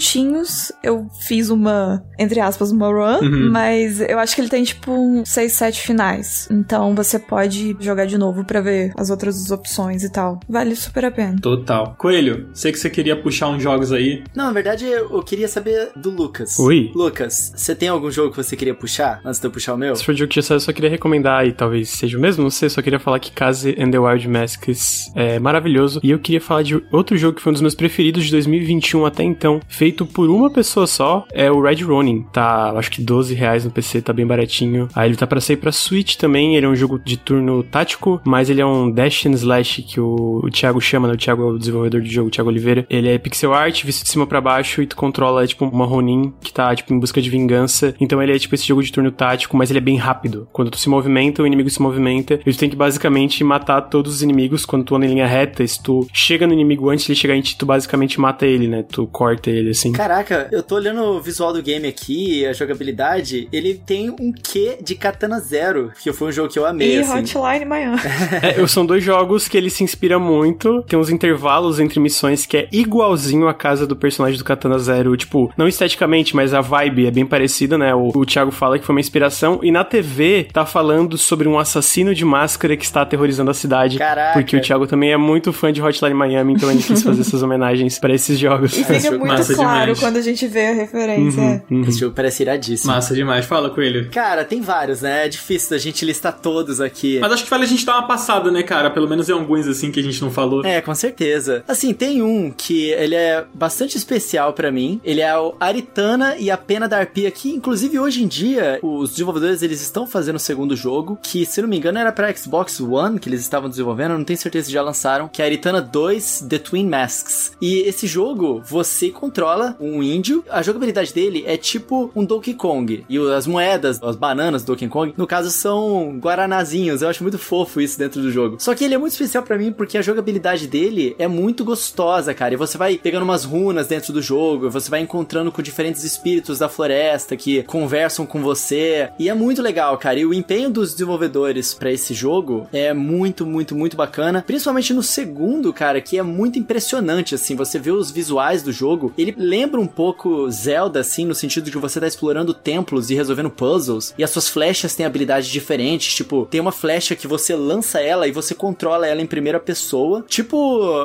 eu fiz uma, entre aspas, uma run, Uhum. mas eu acho que ele tem tipo um 6, 7 finais. Então você pode jogar de novo pra ver as outras opções e tal. Vale super a pena. Total. Coelho, sei que você queria puxar uns jogos aí. Não, na verdade eu queria saber do Lucas. Oi. Lucas, você tem algum jogo que você queria puxar antes de eu puxar o meu? Se for jogo que eu só queria recomendar, e talvez seja o mesmo, não sei, só queria falar que Case and the Wild Masks é maravilhoso. E eu queria falar de outro jogo que foi um dos meus preferidos de 2021 até então, feito por uma pessoa só, é o Red Ronin. Tá, acho que 12 reais no PC, tá bem baratinho. Aí ele tá pra sair pra Switch também, ele é um jogo de turno tático, mas ele é um dash and slash que o, o Thiago chama, né? O Thiago é o desenvolvedor do jogo, o Thiago Oliveira. Ele é pixel art, visto de cima pra baixo, e tu controla, tipo, uma Ronin que tá, tipo, em busca de vingança. Então ele é, tipo, esse jogo de turno tático, mas ele é bem rápido. Quando tu se movimenta, o inimigo se movimenta, e tu tem que basicamente matar todos os inimigos quando tu anda em linha reta. Se tu chega no inimigo antes de ele chegar em ti, tu basicamente mata ele, né? Tu corta ele, assim. Caraca, eu tô olhando o visual do game aqui, a jogabilidade, ele tem um quê de Katana Zero, que foi um jogo que eu amei, E assim. Hotline Miami. É, são dois jogos que ele se inspira muito. Tem uns intervalos entre missões que é igualzinho a casa do personagem do Katana Zero. Tipo, não esteticamente, mas a vibe é bem parecida, né? O, o Thiago fala que foi uma inspiração. E na TV tá falando sobre um assassino de máscara que está aterrorizando a cidade. Caraca. Porque o Thiago também é muito fã de Hotline Miami, então ele quis fazer essas homenagens pra esses jogos. E fica jogo muito massa claro demais. quando a gente vê a referência. Uhum, uhum. Esse jogo parece iradíssimo. Massa demais. Fala, Coelho. Cara, tem vários, né? É difícil da gente listar todos aqui. Mas acho que vale a gente dar uma passada, né, cara? Pelo menos em alguns, assim, que a gente não falou. É, com certeza. Assim, tem um que ele é bastante especial pra mim. Ele é o Aritana e a Pena da Arpia, que inclusive hoje em dia os desenvolvedores eles estão fazendo o segundo jogo, que se não me engano era pra Xbox One que eles estavam desenvolvendo, eu não tenho certeza se já lançaram, que é Aritana 2 The Twin Masks. E esse jogo você controla um índio, a jogabilidade dele é tipo um Donkey Kong. E as moedas, as bananas do Donkey Kong, no caso são guaranazinhos. Eu acho muito fofo isso dentro do jogo. Só que ele é muito especial pra mim porque a jogabilidade dele é muito gostosa, cara. E você vai pegando umas runas dentro do jogo, você vai encontrando com diferentes espíritos da floresta que conversam com você. E é muito legal, cara. E o empenho dos desenvolvedores pra esse jogo é muito, muito, muito bacana. Principalmente no segundo, cara, que é muito impressionante, assim. Você vê os visuais do jogo, ele lembra um pouco Zelda, assim, no sentido de que você tá explorando templos e resolvendo puzzles. E as suas flechas têm habilidades diferentes. Tipo, tem uma flecha que você lança ela e você controla ela em primeira pessoa. Tipo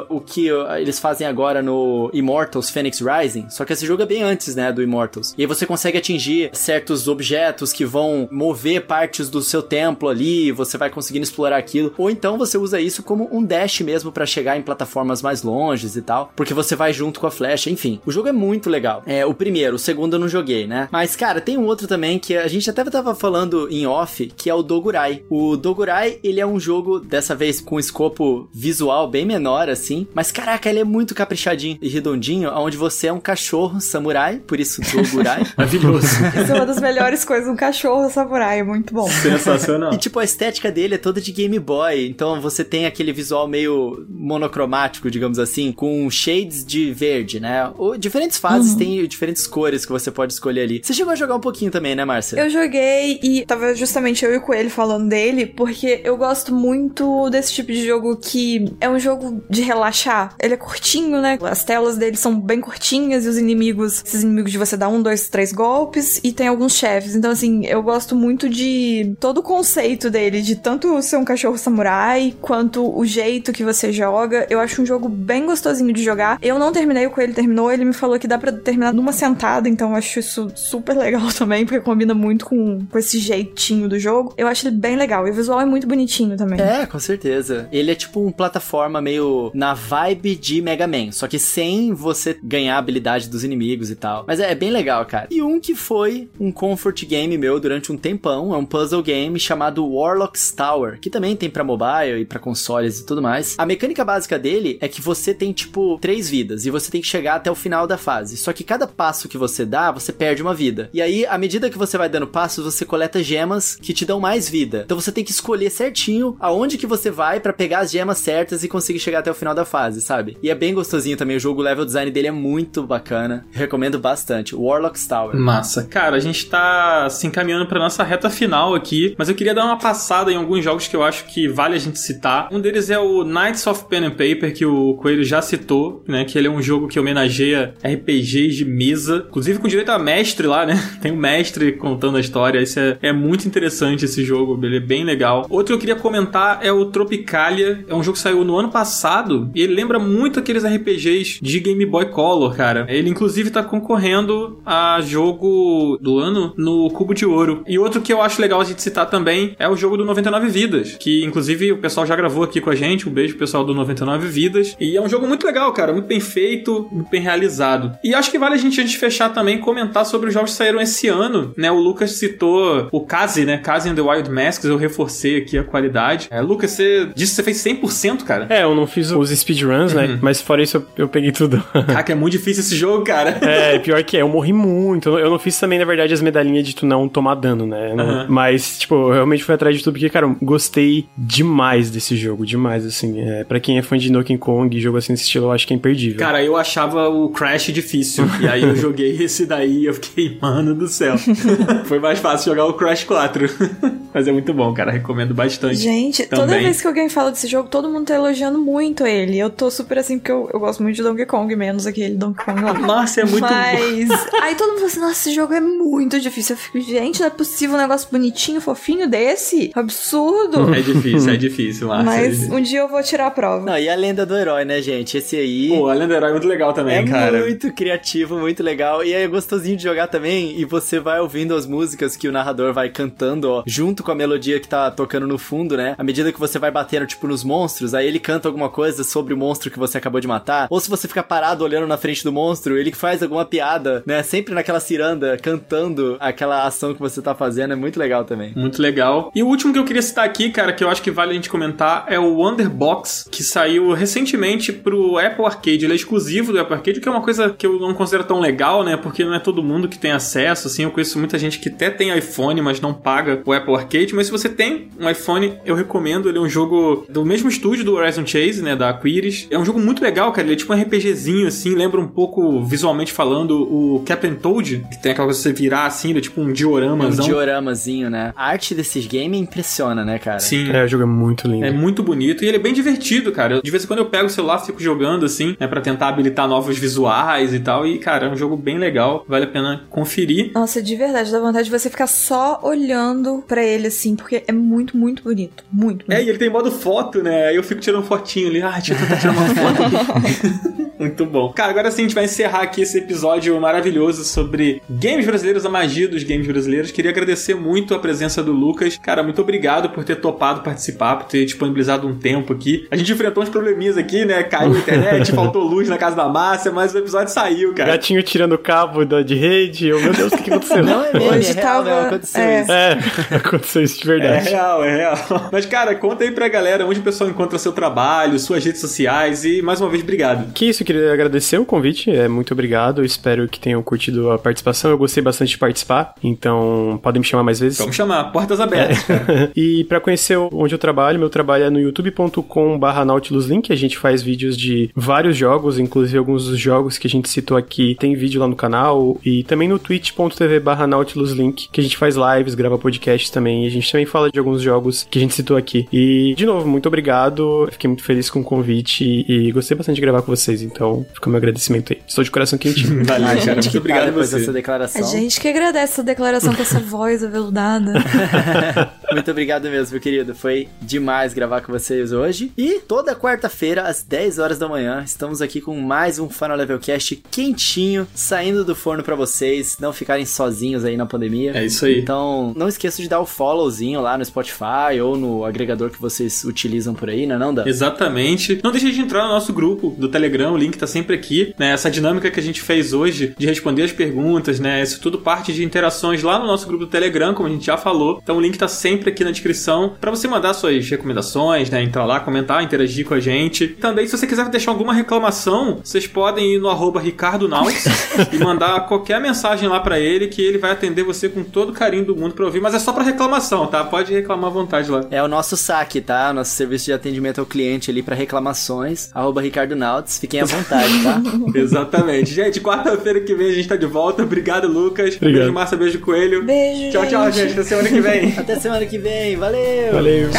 o que uh, eles fazem agora no Immortals Phoenix Rising. Só que esse jogo é bem antes, né, do Immortals. E aí você consegue atingir certos objetos que vão mover partes do seu templo ali. Você vai conseguindo explorar aquilo. Ou então você usa isso como um dash mesmo pra chegar em plataformas mais longes e tal. Porque você vai junto com a flecha. Enfim, o jogo é muito legal. É o primeiro, o segundo eu não joguei, né? Mas, cara, tem um outro também que a gente até tava falando em off, que é o Dogurai. O Dogurai, ele é um jogo, dessa vez, com escopo visual bem menor, assim. Mas, caraca, ele é muito caprichadinho e redondinho, onde você é um cachorro samurai, por isso Dogurai. Maravilhoso. Isso é uma das melhores coisas, um cachorro samurai, é muito bom. Sensacional. E tipo, a estética dele é toda de Game Boy, então você tem aquele visual meio monocromático, digamos assim, com shades de verde, né? Ou diferentes fases têm diferentes cores que você pode escolher ali. Você chegou a jogar um pouquinho também, né, Márcia? Eu joguei e tava justamente eu e o Coelho falando dele, porque eu gosto muito desse tipo de jogo que é um jogo de relaxar. Ele é curtinho, né? As telas dele são bem curtinhas e os inimigos, esses inimigos de você dar um, dois, três golpes e tem alguns chefes. Então, assim, eu gosto muito de todo o conceito dele, de tanto ser um cachorro samurai quanto o jeito que você joga. Eu acho um jogo bem gostosinho de jogar. Eu não terminei, o Coelho terminou, ele me falou que dá pra terminar numa sentada, então eu acho isso super legal também, porque combina muito com, com esse jeitinho do jogo. Eu acho ele bem legal. E o visual é muito bonitinho também. É, com certeza. Ele é tipo um plataforma meio na vibe de Mega Man, só que sem você ganhar a habilidade dos inimigos e tal. Mas é, é bem legal, cara. E um que foi um comfort game meu durante um tempão, é um puzzle game chamado Warlock's Tower, que também tem para mobile e para consoles e tudo mais. A mecânica básica dele é que você tem tipo três vidas e você tem que chegar até o final da fase. Só que cada passo que você dá, você perde uma vida. E aí, à medida que você vai dando passos, você coleta gemas que te dão mais vida. Então você tem que escolher certinho aonde que você vai para pegar as gemas certas e conseguir chegar até o final da fase, sabe? E é bem gostosinho também o jogo, o level design dele é muito bacana. Recomendo bastante. Warlock's Tower. Massa. Cara, a gente tá se encaminhando pra nossa reta final aqui, mas eu queria dar uma passada em alguns jogos que eu acho que vale a gente citar. Um deles é o Knights of Pen and Paper, que o Coelho já citou, né? Que ele é um jogo que homenageia RPGs de mesa, inclusive com direito a mestre lá, né? Tem um mestre contando a história. Isso é, é muito interessante esse jogo, ele é bem legal. Outro que eu queria comentar é o Tropicalia. É um jogo que saiu no ano passado e ele lembra muito aqueles RPGs de Game Boy Color, cara. Ele inclusive tá concorrendo a jogo do ano no Cubo de Ouro. E outro que eu acho legal a gente citar também é o jogo do 99 Vidas, que inclusive o pessoal já gravou aqui com a gente. Um beijo pessoal do 99 Vidas. E é um jogo muito legal, cara, muito bem feito, muito bem realizado. E acho que vale a gente antes de fechar também comentar sobre os jogos que saíram esse ano, né? O Lucas citou o Kazi, né? Kazi and the Wild Masks, eu reforcei aqui a qualidade. É, Lucas, você disse que você fez 100%, cara. É, eu não fiz os speedruns, né? Uhum. Mas fora isso, eu, eu peguei tudo. Caraca, é muito difícil esse jogo, cara. É, pior que é, eu morri muito. Eu não fiz também, na verdade, as medalhinhas de tu não tomar dano, né? Uhum. Mas, tipo, eu realmente fui atrás de tudo, porque, cara, eu gostei demais desse jogo, demais, assim. É, pra quem é fã de Donkey Kong, jogo assim desse estilo, eu acho que é imperdível. Cara, eu achava o Crash difícil. E aí eu joguei esse daí e eu fiquei, mano do céu. Foi mais fácil jogar o Crash 4. Mas é muito bom, cara. Recomendo bastante. Gente, toda Também. vez que alguém fala desse jogo, todo mundo tá elogiando muito ele. Eu tô super assim, porque eu, eu gosto muito de Donkey Kong, menos aquele Donkey Kong lá. Nossa, é muito bom. Mas. Aí todo mundo fala assim: nossa, esse jogo é muito difícil. Eu fico, gente, não é possível um negócio bonitinho, fofinho desse? Absurdo. É difícil, é difícil, Márcia. Mas um dia eu vou tirar a prova. Não, e a lenda do herói, né, gente? Esse aí. Pô, a Lenda Herói é muito legal também, é cara. muito criativo, muito legal. E é gostosinho de jogar também. E você vai ouvindo as músicas que o narrador vai cantando, ó, junto com a melodia que tá tocando no fundo, né? À medida que você vai batendo, tipo, nos monstros, aí ele canta alguma coisa sobre o monstro que você acabou de matar. Ou se você fica parado olhando na frente do monstro, ele faz alguma piada, né? Sempre naquela ciranda, cantando aquela ação que você tá fazendo. É muito legal também. Muito legal. E o último que eu queria citar aqui, cara, que eu acho que vale a gente comentar, é o Wonderbox, que saiu recentemente pro Apple Arcade. Ele é exclusivo do Apple Arcade, que é uma coisa que eu não considero tão legal, né? Porque não é todo mundo que tem acesso, assim. Eu conheço muita gente que até tem iPhone, mas não paga o Apple Arcade. Mas se você tem um iPhone, eu recomendo. Ele é um jogo do mesmo estúdio do Horizon Chase, né? Da Aquiris. É um jogo muito legal, cara. Ele é tipo um RPGzinho, assim. Lembra um pouco, visualmente falando, o Captain Toad, que tem aquela coisa de você virar, assim, ele é tipo um É um dioramazão. dioramazinho, né? A arte desses games impressiona, né, cara? Sim. É, o jogo é muito lindo. É muito bonito e ele é bem divertido, cara. De vez em quando eu pego o celular, fico jogando assim, né, para tentar habilitar novos visuais e tal. E, cara, é um jogo bem legal, vale a pena conferir. Nossa, de verdade, dá vontade de você ficar só olhando pra ele assim, porque é muito, muito bonito. Muito É, e ele tem modo foto, né? Aí eu fico tirando fotinho ali. Ah, deixa eu tentar tirar uma foto aqui. Muito bom. Cara, agora sim a gente vai encerrar aqui esse episódio maravilhoso sobre games brasileiros, a magia dos games brasileiros. Queria agradecer muito a presença do Lucas. Cara, muito obrigado por ter topado participar, por ter disponibilizado um tempo aqui. A gente enfrentou uns probleminhas aqui, né? Caiu a internet, faltou luz na casa da Márcia, mas o episódio saiu, cara. Gatinho tirando o cabo da, de rede. Eu, meu Deus, o que, aconteceu? Não é meme, Hoje é real, tava- não, aconteceu é. isso. É, aconteceu isso de É verdade. real, é real. Mas, cara, conta aí pra galera onde o pessoal encontra seu trabalho, suas redes sociais e, mais uma vez, obrigado. Que isso, queria agradecer o convite, é muito obrigado, espero que tenham curtido a participação, eu gostei bastante de participar, então podem me chamar mais vezes. Vamos chamar, portas abertas, cara. e pra conhecer onde eu trabalho, meu trabalho é no youtube.com/barra nautiluslink, a gente faz vídeos de vários jogos, inclusive alguns dos jogos que a gente citou aqui, tem vídeo lá no canal, e também no twitch.tv/barra nautiluslink, que a gente faz lives, grava podcasts também, e a gente também fala de alguns jogos que a gente citou aqui. E, de novo, muito obrigado, fiquei muito feliz com o convite e, e gostei bastante de gravar com vocês, então Então, fica o meu agradecimento aí. Estou de coração quentinho. Valeu, Ai, cara. gente, Muito obrigado a depois você. dessa A declaração. gente que agradece essa declaração com essa voz aveludada. Muito obrigado mesmo, meu querido. Foi demais gravar com vocês hoje. E toda quarta-feira, às 10 horas da manhã, estamos aqui com mais um Final Level Cast quentinho, saindo do forno pra vocês não ficarem sozinhos aí na pandemia. É isso aí. Então, não esqueça de dar o followzinho lá no Spotify ou no agregador que vocês utilizam por aí, né, não, Dan? Exatamente. Não deixe de entrar no nosso grupo do Telegram, o link tá sempre aqui. Né? Essa dinâmica que a gente fez hoje de responder as perguntas, né? Isso tudo parte de interações lá no nosso grupo do Telegram, como a gente já falou. Então o link tá sempre aqui na descrição para você mandar suas recomendações, né? Entrar lá, comentar, interagir com a gente. Também, se você quiser deixar alguma reclamação, vocês podem ir no arroba Ricardo Nauts e mandar qualquer mensagem lá para ele que ele vai atender você com todo o carinho do mundo pra ouvir. Mas é só para reclamação, tá? Pode reclamar à vontade lá. É o nosso saque, tá? Nosso serviço de atendimento ao cliente ali pra reclamações. Arroba Ricardo Nauts. Fiquem à vontade, tá? Exatamente. Gente, quarta-feira que vem a gente tá de volta. Obrigado, Lucas. Obrigado. Beijo, Márcia. Beijo, Coelho. Beijo, Tchau, tchau, gente. Até semana que vem. Até semana que vem. Valeu! Valeu.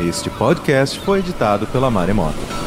Este podcast foi editado pela Maremoto.